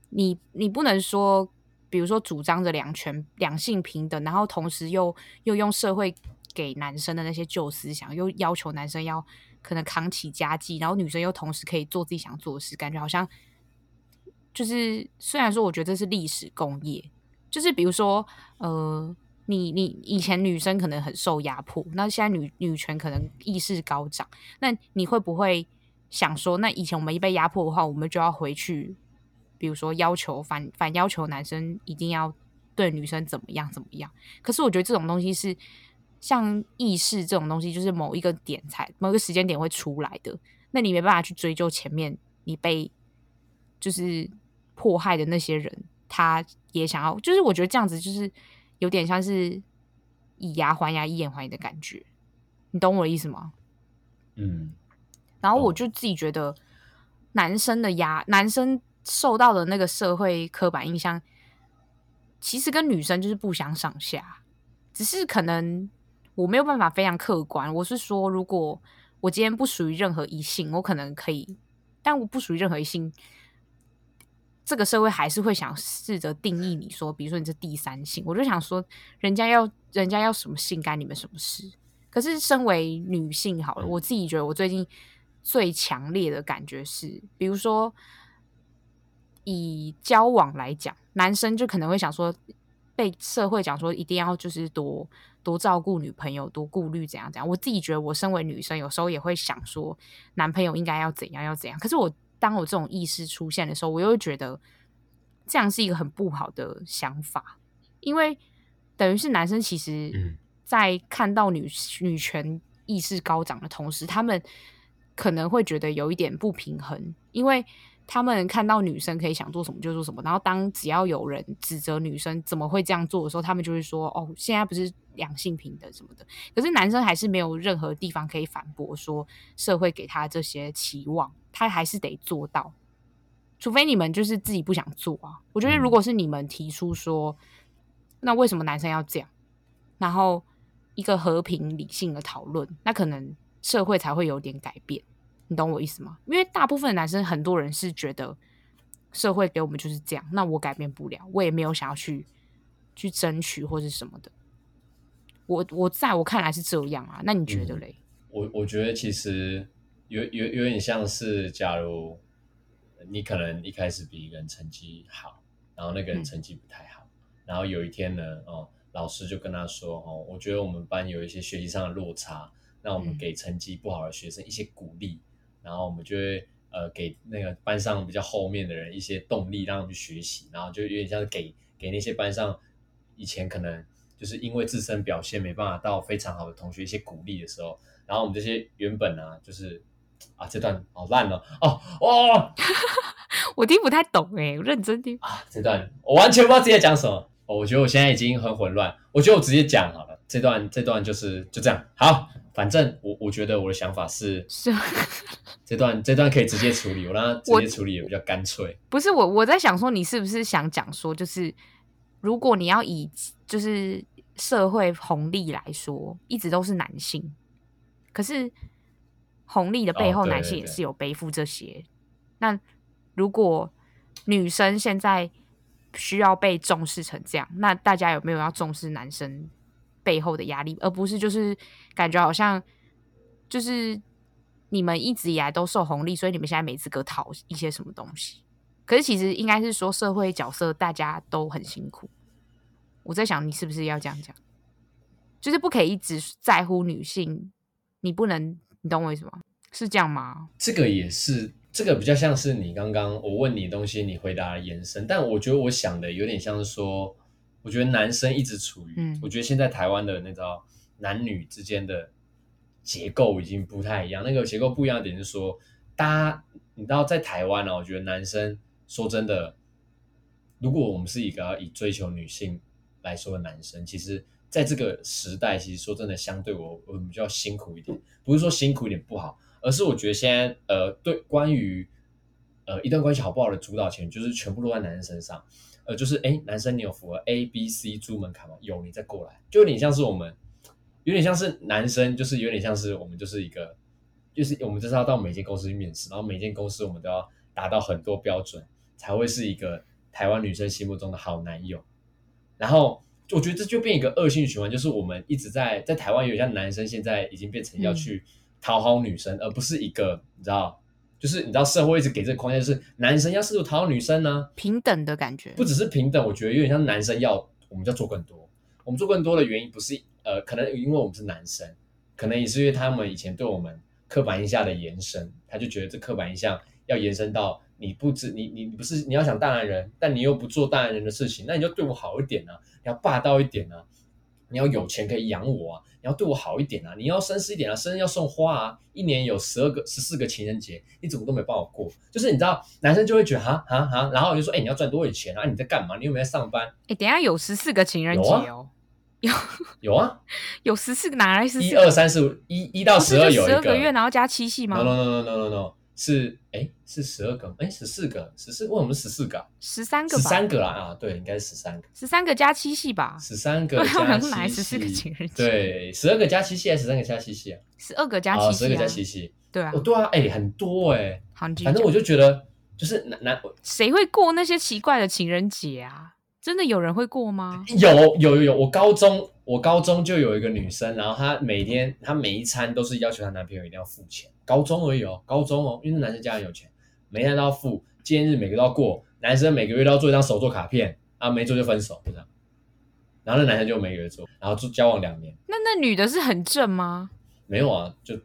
你你不能说，比如说主张着两权、两性平等，然后同时又又用社会给男生的那些旧思想，又要求男生要可能扛起家计，然后女生又同时可以做自己想做的事，感觉好像就是虽然说，我觉得这是历史共业，就是比如说呃。你你以前女生可能很受压迫，那现在女女权可能意识高涨，那你会不会想说，那以前我们一被压迫的话，我们就要回去，比如说要求反反要求男生一定要对女生怎么样怎么样？可是我觉得这种东西是像意识这种东西，就是某一个点才某一个时间点会出来的，那你没办法去追究前面你被就是迫害的那些人，他也想要，就是我觉得这样子就是。有点像是以牙还牙、以眼还眼的感觉，你懂我的意思吗？嗯。然后我就自己觉得，男生的压，男生受到的那个社会刻板印象，其实跟女生就是不相上下，只是可能我没有办法非常客观。我是说，如果我今天不属于任何一性，我可能可以，但我不属于任何一性。这个社会还是会想试着定义你说，比如说你是第三性，我就想说，人家要人家要什么性干你们什么事？可是身为女性好了，我自己觉得我最近最强烈的感觉是，比如说以交往来讲，男生就可能会想说，被社会讲说一定要就是多多照顾女朋友，多顾虑怎样怎样。我自己觉得我身为女生，有时候也会想说，男朋友应该要怎样要怎样。可是我。当我这种意识出现的时候，我又会觉得这样是一个很不好的想法，因为等于是男生其实，在看到女女权意识高涨的同时，他们可能会觉得有一点不平衡，因为他们看到女生可以想做什么就做什么，然后当只要有人指责女生怎么会这样做的时候，他们就会说：“哦，现在不是两性平等什么的。”可是男生还是没有任何地方可以反驳说社会给他这些期望。他还是得做到，除非你们就是自己不想做啊。我觉得，如果是你们提出说，那为什么男生要这样？然后一个和平理性的讨论，那可能社会才会有点改变。你懂我意思吗？因为大部分的男生，很多人是觉得社会给我们就是这样，那我改变不了，我也没有想要去去争取或是什么的。我我在我看来是这样啊，那你觉得嘞？嗯，我我觉得其实。有有有点像是，假如你可能一开始比一个人成绩好，然后那个人成绩不太好，嗯、然后有一天呢，哦，老师就跟他说，哦，我觉得我们班有一些学习上的落差，那我们给成绩不好的学生一些鼓励，嗯、然后我们就会呃给那个班上比较后面的人一些动力，让他们去学习，然后就有点像是给给那些班上以前可能就是因为自身表现没办法到非常好的同学一些鼓励的时候，然后我们这些原本呢、啊、就是。啊，这段好烂了哦哦，我听不太懂哎，我认真听啊，这段我完全不知道自己在讲什么。哦，我觉得我现在已经很混乱，我觉得我直接讲好了。这段这段就是就这样，好，反正我我觉得我的想法是，是这段这段可以直接处理，我让他直接处理也比较干脆。不是我我在想说，你是不是想讲说，就是如果你要以就是社会红利来说，一直都是男性，可是。红利的背后，男性也是有背负这些。那如果女生现在需要被重视成这样，那大家有没有要重视男生背后的压力，而不是就是感觉好像就是你们一直以来都受红利，所以你们现在没资格讨一些什么东西。可是其实应该是说社会角色大家都很辛苦。我在想，你是不是要这样讲？就是不可以一直在乎女性，你不能，你懂我意思吗？是这样吗？这个也是，这个比较像是你刚刚我问你东西，你回答的延伸。但我觉得我想的有点像是说，我觉得男生一直处于，嗯，我觉得现在台湾的那种男女之间的结构已经不太一样。那个结构不一样的点是说，大家你知道，在台湾呢，我觉得男生说真的，如果我们是一个以追求女性来说的男生，其实。在这个时代，其实说真的，相对我我们就要辛苦一点，不是说辛苦一点不好，而是我觉得现在呃，对关于呃一段关系好不好的主导权，就是全部落在男生身上，呃，就是哎，男生你有符合 A、B、C 猪门槛吗？有，你再过来，就有点像是我们，有点像是男生，就是有点像是我们就是一个，就是我们就是要到每间公司去面试，然后每间公司我们都要达到很多标准，才会是一个台湾女生心目中的好男友，然后。我觉得这就变一个恶性循环，就是我们一直在在台湾，有点像男生现在已经变成要去讨好女生，嗯、而不是一个你知道，就是你知道社会一直给这个框架，就是男生要试图讨好女生呢、啊，平等的感觉，不只是平等，我觉得有点像男生要我们要做更多，我们做更多的原因不是呃，可能因为我们是男生，可能也是因为他们以前对我们刻板印象的延伸，他就觉得这刻板印象要延伸到。你不知你你你不是你要想大男人，但你又不做大男人的事情，那你就对我好一点啊！你要霸道一点啊！你要有钱可以养我啊！你要对我好一点啊！你要绅士一点啊！生日要送花啊！一年有十二个十四个情人节，你怎么都没帮我过？就是你知道，男生就会觉得哈哈哈，然后我就说，哎、欸，你要赚多少钱啊？你在干嘛？你有没有在上班？哎、欸，等一下有十四个情人节哦，有有啊，有十四个哪来十四？一二三四五一一到十二有十二个月，然后加七夕吗？No no no no no no no。是哎，是十二个哎，十四个，十四为什么十四个、啊？十三个，十三个啦啊，对，应该是十三个，十三个加七夕吧？十三个 加七夕，对，十二个加七夕还是十三个加七夕啊？十二个加七夕，十二个加七夕，对啊，哦，对啊，哎，很多哎，反正我就觉得，就是男男，谁会过那些奇怪的情人节啊？真的有人会过吗？有有有有，我高中我高中就有一个女生，然后她每天她每一餐都是要求她男朋友一定要付钱。高中而已哦，高中哦，因为男生家很有钱，每天都要付，纪念日每个都要过，男生每个月都要做一张手作卡片，啊，没做就分手，就这样。然后那男生就每个月做，然后就交往两年。那那女的是很正吗？没有啊，就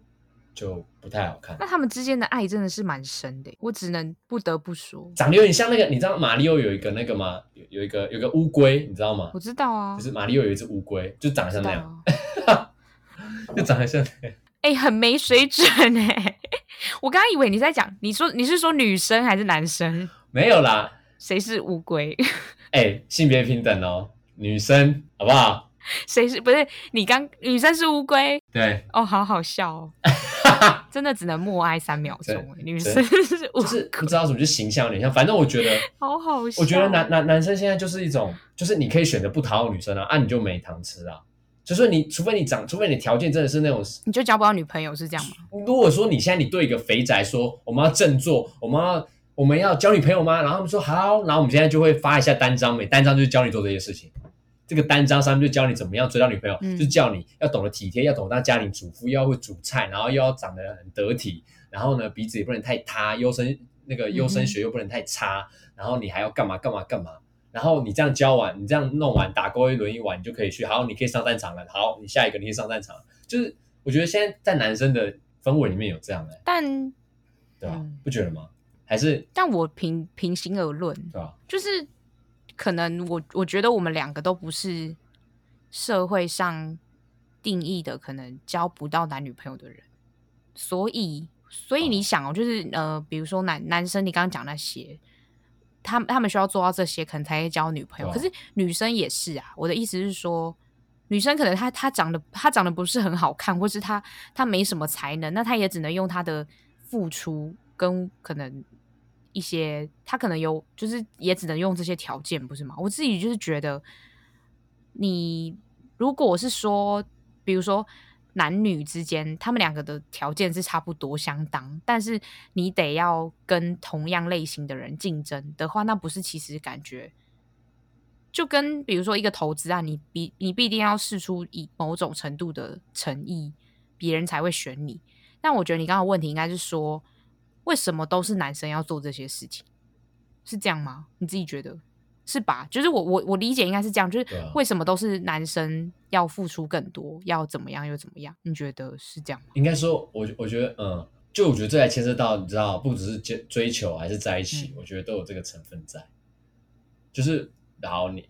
就不太好看。那他们之间的爱真的是蛮深的，我只能不得不说，长得有点像那个，你知道马里奥有一个那个吗？有有一个有一个乌龟，你知道吗？我知道啊，就是马里奥有一只乌龟，就长得像那样，啊、就长得像那样。哎、欸，很没水准哎！我刚刚以为你在讲，你说你是说女生还是男生？没有啦，谁是乌龟？哎、欸，性别平等哦，女生好不好？谁是不是你刚女生是乌龟？对哦，好好笑哦，真的只能默哀三秒钟。女生是乌是不知道怎么就形象有点像，反正我觉得好好笑。我觉得男男男生现在就是一种，就是你可以选择不讨好女生啊，啊你就没糖吃啊。就是你，除非你长，除非你条件真的是那种，你就交不到女朋友是这样吗？如果说你现在你对一个肥宅说我们要振作，我们要我们要交女朋友吗？然后他们说好，然后我们现在就会发一下单张，每单张就是教你做这些事情。这个单张上面就教你怎么样追到女朋友，嗯、就叫你要懂得体贴，要懂得当家庭主妇，又要会煮菜，然后又要长得很得体，然后呢鼻子也不能太塌，优生那个优生学又不能太差，嗯、然后你还要干嘛干嘛干嘛。然后你这样教完，你这样弄完，打勾一轮一完，你就可以去。好，你可以上战场了。好，你下一个你可以上战场。就是我觉得现在在男生的氛围里面有这样的，但对吧？嗯、不觉得吗？还是？但我平平心而论，对吧？就是可能我我觉得我们两个都不是社会上定义的可能交不到男女朋友的人，所以所以你想哦，就是呃，比如说男男生，你刚刚讲那些。他们他们需要做到这些，可能才可以交女朋友。可是女生也是啊。我的意思是说，女生可能她她长得她长得不是很好看，或是她她没什么才能，那她也只能用她的付出跟可能一些，她可能有就是也只能用这些条件，不是吗？我自己就是觉得，你如果是说，比如说男女之间，他们两个的条件是差不多相当，但是你得要跟同样类型的人竞争的话，那不是其实感觉就跟比如说一个投资啊，你必你必定要试出以某种程度的诚意，别人才会选你。但我觉得你刚刚问题应该是说，为什么都是男生要做这些事情？是这样吗？你自己觉得？是吧？就是我我我理解应该是这样，就是为什么都是男生要付出更多，要怎么样又怎么样？你觉得是这样吗？应该说，我我觉得，嗯，就我觉得这还牵涉到，你知道，不只是追追求还是在一起，嗯，我觉得都有这个成分在。就是，然后你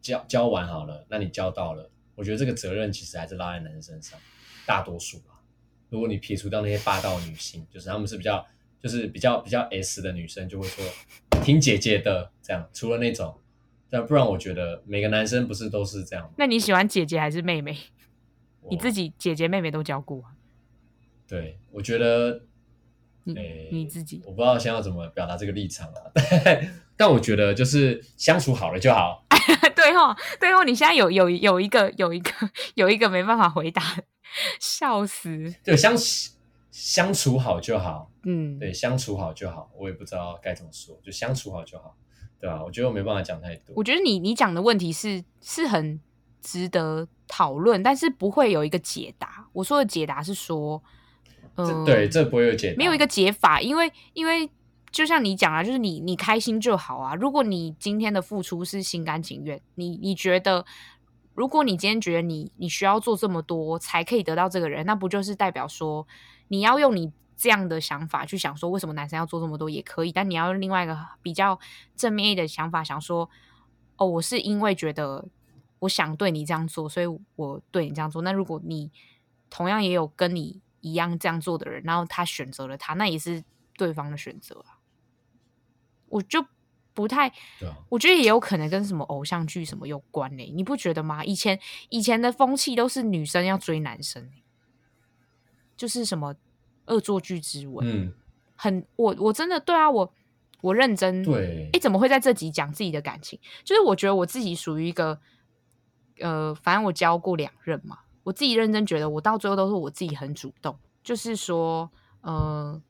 交交完好了，那你交到了，我觉得这个责任其实还是拉在男生身上，大多数吧。如果你撇除掉那些霸道女性，就是他们是比较。就是比较比较 S 的女生就会说听姐姐的这样，除了那种，但不然我觉得每个男生不是都是这样。那你喜欢姐姐还是妹妹？你自己姐姐妹妹都教过？对，我觉得，你、欸、你自己，我不知道先要怎么表达这个立场啊。但我觉得就是相处好了就好。对哦，对哦，你现在有有有一个有一个有一个没办法回答，笑死。对，相处。相处好就好，嗯，对，相处好就好。我也不知道该怎么说，就相处好就好，对吧？我觉得我没办法讲太多。我觉得你你讲的问题是是很值得讨论，但是不会有一个解答。我说的解答是说，嗯、呃，对，这不会有解答，没有一个解法，因为因为就像你讲啊，就是你你开心就好啊。如果你今天的付出是心甘情愿，你你觉得，如果你今天觉得你你需要做这么多才可以得到这个人，那不就是代表说？你要用你这样的想法去想说，为什么男生要做这么多也可以，但你要用另外一个比较正面一点的想法想说，哦，我是因为觉得我想对你这样做，所以我对你这样做。那如果你同样也有跟你一样这样做的人，然后他选择了他，那也是对方的选择啊。我就不太，我觉得也有可能跟什么偶像剧什么有关嘞，你不觉得吗？以前以前的风气都是女生要追男生。就是什么恶作剧之吻，嗯，很我我真的对啊，我我认真对，哎，怎么会在这集讲自己的感情？就是我觉得我自己属于一个，呃，反正我交过两任嘛，我自己认真觉得我到最后都是我自己很主动，就是说，呃，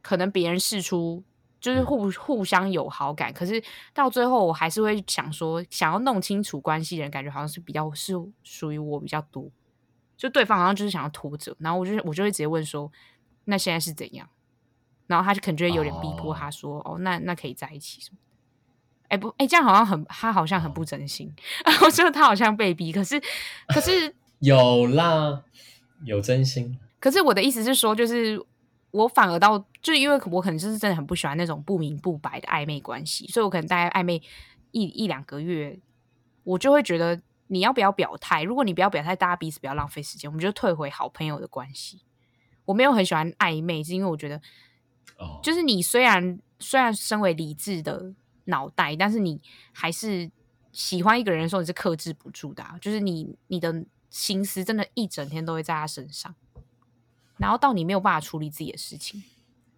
可能别人试出就是互互相有好感，可是到最后我还是会想说，想要弄清楚关系的人，感觉好像是比较是属于我比较多。就对方好像就是想要拖着，然后我就我就会直接问说，那现在是怎样？然后他就可能就会有点逼迫他说，哦，哦那那可以在一起什么？哎不，哎这样好像很他好像很不真心，哦、我觉得他好像被逼，可是可是 有啦，有真心。可是我的意思是说，就是我反而到，就因为我可能就是真的很不喜欢那种不明不白的暧昧关系，所以我可能大概暧昧一一两个月，我就会觉得。你要不要表态？如果你不要表态，大家彼此不要浪费时间，我们就退回好朋友的关系。我没有很喜欢暧昧，是因为我觉得，哦，就是你虽然虽然身为理智的脑袋，但是你还是喜欢一个人的时候，你是克制不住的啊。就是你你的心思真的一整天都会在他身上，然后到你没有办法处理自己的事情。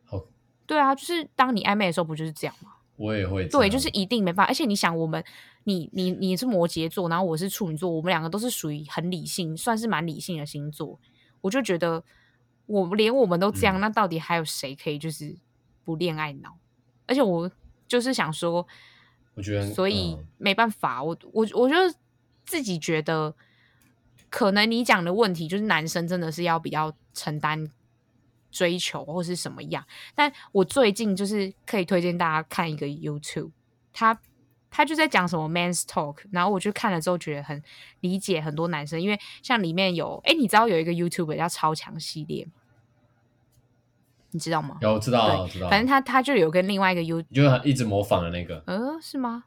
好，对啊，就是当你暧昧的时候，不就是这样吗？我也会对，就是一定没办法。而且你想，我们你你你是摩羯座，然后我是处女座，我们两个都是属于很理性，算是蛮理性的星座。我就觉得，我连我们都这样，嗯、那到底还有谁可以就是不恋爱脑？而且我就是想说，我觉得，所以没办法，嗯、我我我就自己觉得，可能你讲的问题就是男生真的是要比较承担。追求或是什么样？但我最近就是可以推荐大家看一个 YouTube，他他就在讲什么 Man's Talk，然后我就看了之后觉得很理解很多男生，因为像里面有哎，你知道有一个 YouTube 叫超强系列，你知道吗？有知道知道，反正他他就有跟另外一个 You，就一直模仿的那个，呃，是吗？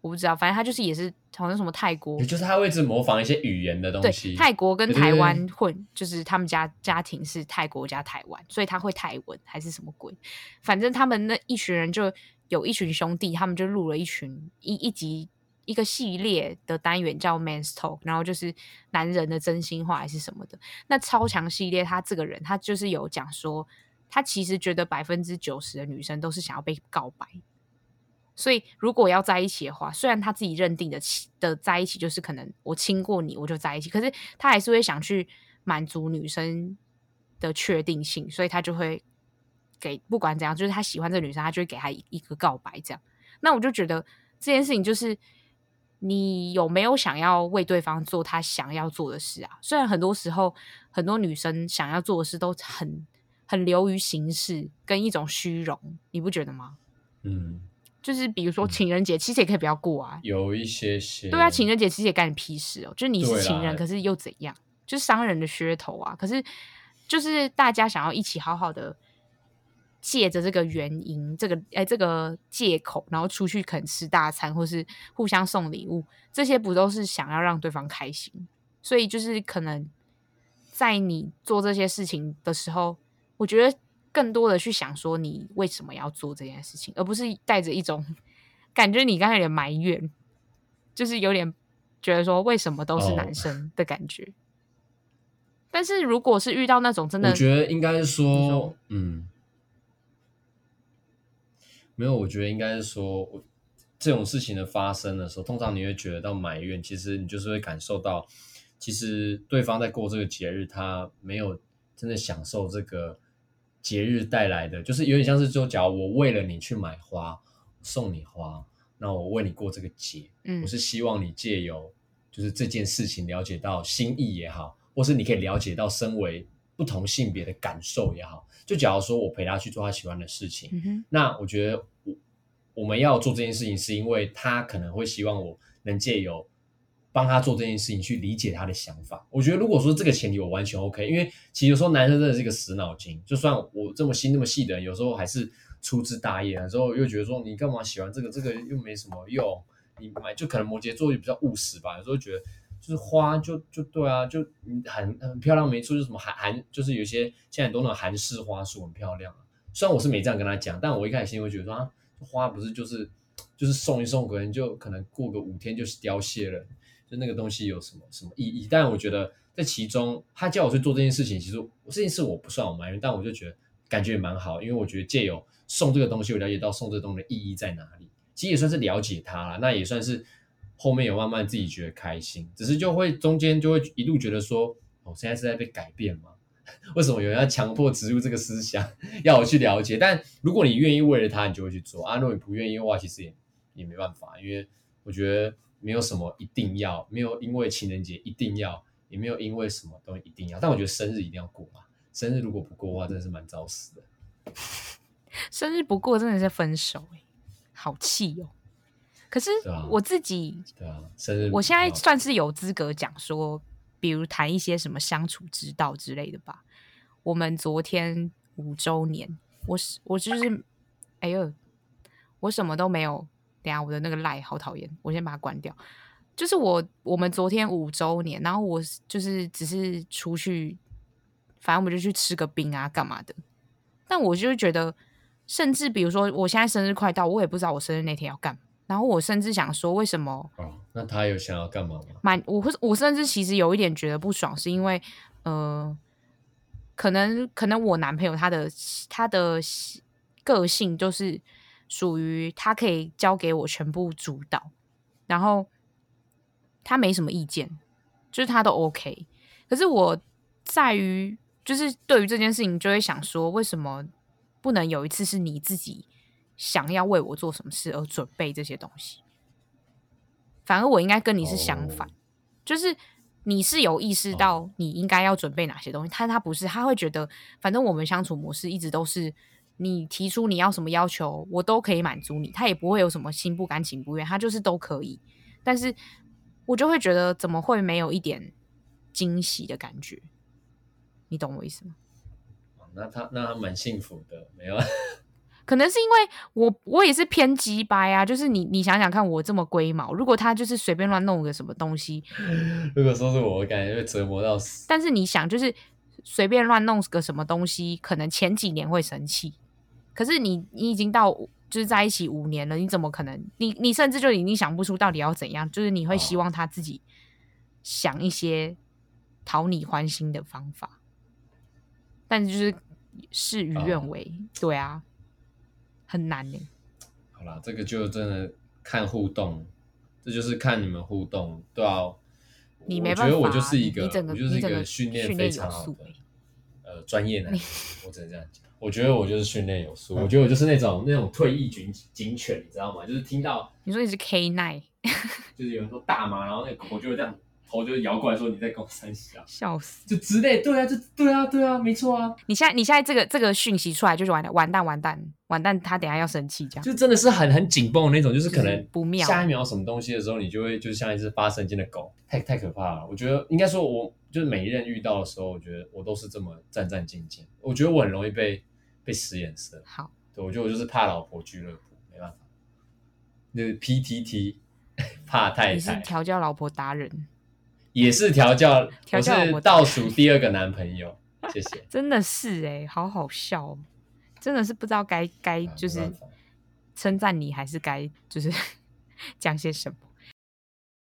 我不知道，反正他就是也是好像什么泰国，就是他会一直模仿一些语言的东西。对，泰国跟台湾混，对对对，就是他们家家庭是泰国加台湾，所以他会泰文还是什么鬼？反正他们那一群人就有一群兄弟，他们就录了一群一一集一个系列的单元叫 Men's Talk，然后就是男人的真心话还是什么的。那超强系列，他这个人他就是有讲说，他其实觉得百分之九十的女生都是想要被告白。所以，如果要在一起的话，虽然他自己认定的的在一起就是可能我亲过你，我就在一起，可是他还是会想去满足女生的确定性，所以他就会给不管怎样，就是他喜欢这个女生，他就会给她一一个告白这样。那我就觉得这件事情就是你有没有想要为对方做他想要做的事啊？虽然很多时候很多女生想要做的事都很很流于形式跟一种虚荣，你不觉得吗？嗯，就是比如说情人节，其实也可以不要过啊。有一些些，对啊，情人节其实也干你屁事哦。就是你是情人，可是又怎样？就是商人的噱头啊。可是就是大家想要一起好好的。借着这个原因，这个哎，这个借口，然后出去肯吃大餐，或是互相送礼物，这些不都是想要让对方开心？所以就是可能在你做这些事情的时候，我觉得更多的去想说你为什么要做这件事情，而不是带着一种感觉你刚才有点埋怨，就是有点觉得说为什么都是男生的感觉。Oh. 但是如果是遇到那种真的，我觉得应该是，说嗯。没有，我觉得应该是说，这种事情的发生的时候，通常你会觉得到埋怨，其实你就是会感受到，其实对方在过这个节日，他没有真的享受这个节日带来的，就是有点像是说，假如我为了你去买花送你花，那我为你过这个节，嗯，我是希望你借由就是这件事情了解到心意也好，或是你可以了解到身为不同性别的感受也好。就假如说我陪他去做他喜欢的事情，嗯、那我觉得我我们要做这件事情，是因为他可能会希望我能借由帮他做这件事情去理解他的想法。我觉得如果说这个前提我完全 OK，因为其实有时候男生真的是一个死脑筋，就算我这么心这么细的人，有时候还是粗枝大叶，有时候又觉得说你干嘛喜欢这个，这个又没什么用，你买就可能摩羯座就比较务实吧，有时候觉得。就是花就就对啊，就很很漂亮，没错。就是什么韩韩，就是有些现在很多那种韩式花束很漂亮啊。虽然我是没这样跟他讲，但我一开始心里会觉得说啊，花不是就是就是送一送，可能就可能过个五天就凋谢了，就那个东西有什么什么意义？但我觉得在其中，他叫我去做这件事情，其实这件事我不算我埋怨，但我就觉得感觉也蛮好，因为我觉得借由送这个东西，我了解到送这个东西的意义在哪里，其实也算是了解他了，那也算是。后面有慢慢自己觉得开心，只是就会中间就会一路觉得说，哦，现在是在被改变吗？为什么有人要强迫植入这个思想，要我去了解？但如果你愿意为了他，你就会去做啊。如果你不愿意的话，其实也也没办法，因为我觉得没有什么一定要，没有因为情人节一定要，也没有因为什么东西一定要。但我觉得生日一定要过嘛，生日如果不过的话，真的是蛮找死的。生日不过真的是分手欸，好气哦。可是我自己，对啊，生日，我现在算是有资格讲说，比如谈一些什么相处之道之类的吧。我们昨天五周年，我是我就是，哎呦，我什么都没有。等下我的那个赖好讨厌，我先把它关掉。就是我我们昨天五周年，然后我就是只是出去，反正我们就去吃个冰啊，干嘛的。但我就觉得，甚至比如说我现在生日快到，我也不知道我生日那天要干嘛。然后我甚至想说，为什么？哦，那他有想要干嘛吗？蛮，我会，我甚至其实有一点觉得不爽，是因为，呃，可能可能我男朋友他的他的个性就是属于他可以交给我全部主导，然后他没什么意见，就是他都 OK。可是我在于，就是对于这件事情，就会想说，为什么不能有一次是你自己？想要为我做什么事而准备这些东西，反而我应该跟你是相反，oh. 就是你是有意识到你应该要准备哪些东西，但他不是，他会觉得反正我们相处模式一直都是你提出你要什么要求，我都可以满足你，他也不会有什么心不甘情不愿，他就是都可以。但是我就会觉得怎么会没有一点惊喜的感觉？你懂我意思吗？那他那他蛮幸福的，没有。可能是因为我我也是偏鸡掰啊，就是你你想想看，我这么龟毛，如果他就是随便乱弄个什么东西，如果说是我，我感觉会折磨到死。但是你想，就是随便乱弄个什么东西，可能前几年会生气，可是你你已经到就是在一起五年了，你怎么可能？你你甚至就已经想不出到底要怎样，就是你会希望他自己想一些讨你欢心的方法，但是就是事与愿违，哦、对啊。很难呢。好啦，这个就真的看互动，这就是看你们互动，对啊。你没办法，我觉得我就是一个，你整个我就是一个训练非常好的呃专业男，我只能这样讲。我觉得我就是训练有素，我觉得我就是那种那种退役警警犬，你知道吗？就是听到你说你是 K nine，就是有人说大麻，然后那个狗就会这样。头就摇过来说：“你在跟我三小，笑死！就之类，对啊，就对啊，对啊，没错啊。你现在你现在这个这个讯息出来就是完蛋，完蛋，完蛋，完蛋，他等下要生气，这样就真的是很很紧绷的那种，就是可能不妙。下一秒什么东西的时候，你就会就是像一只发神经的狗，太太可怕了。我觉得应该说我，我就是每一任遇到的时候，我觉得我都是这么战战兢兢。我觉得我很容易被被使眼色。好，对，我觉得我就是怕老婆俱乐部，没办法，就是 PTT 怕太太，你是调教老婆达人。”也是调教，调教我是倒数第二个男朋友，谢谢。真的是哎、欸，好好笑、哦，真的是不知道该该就是称赞你，还是该就是 讲些什么。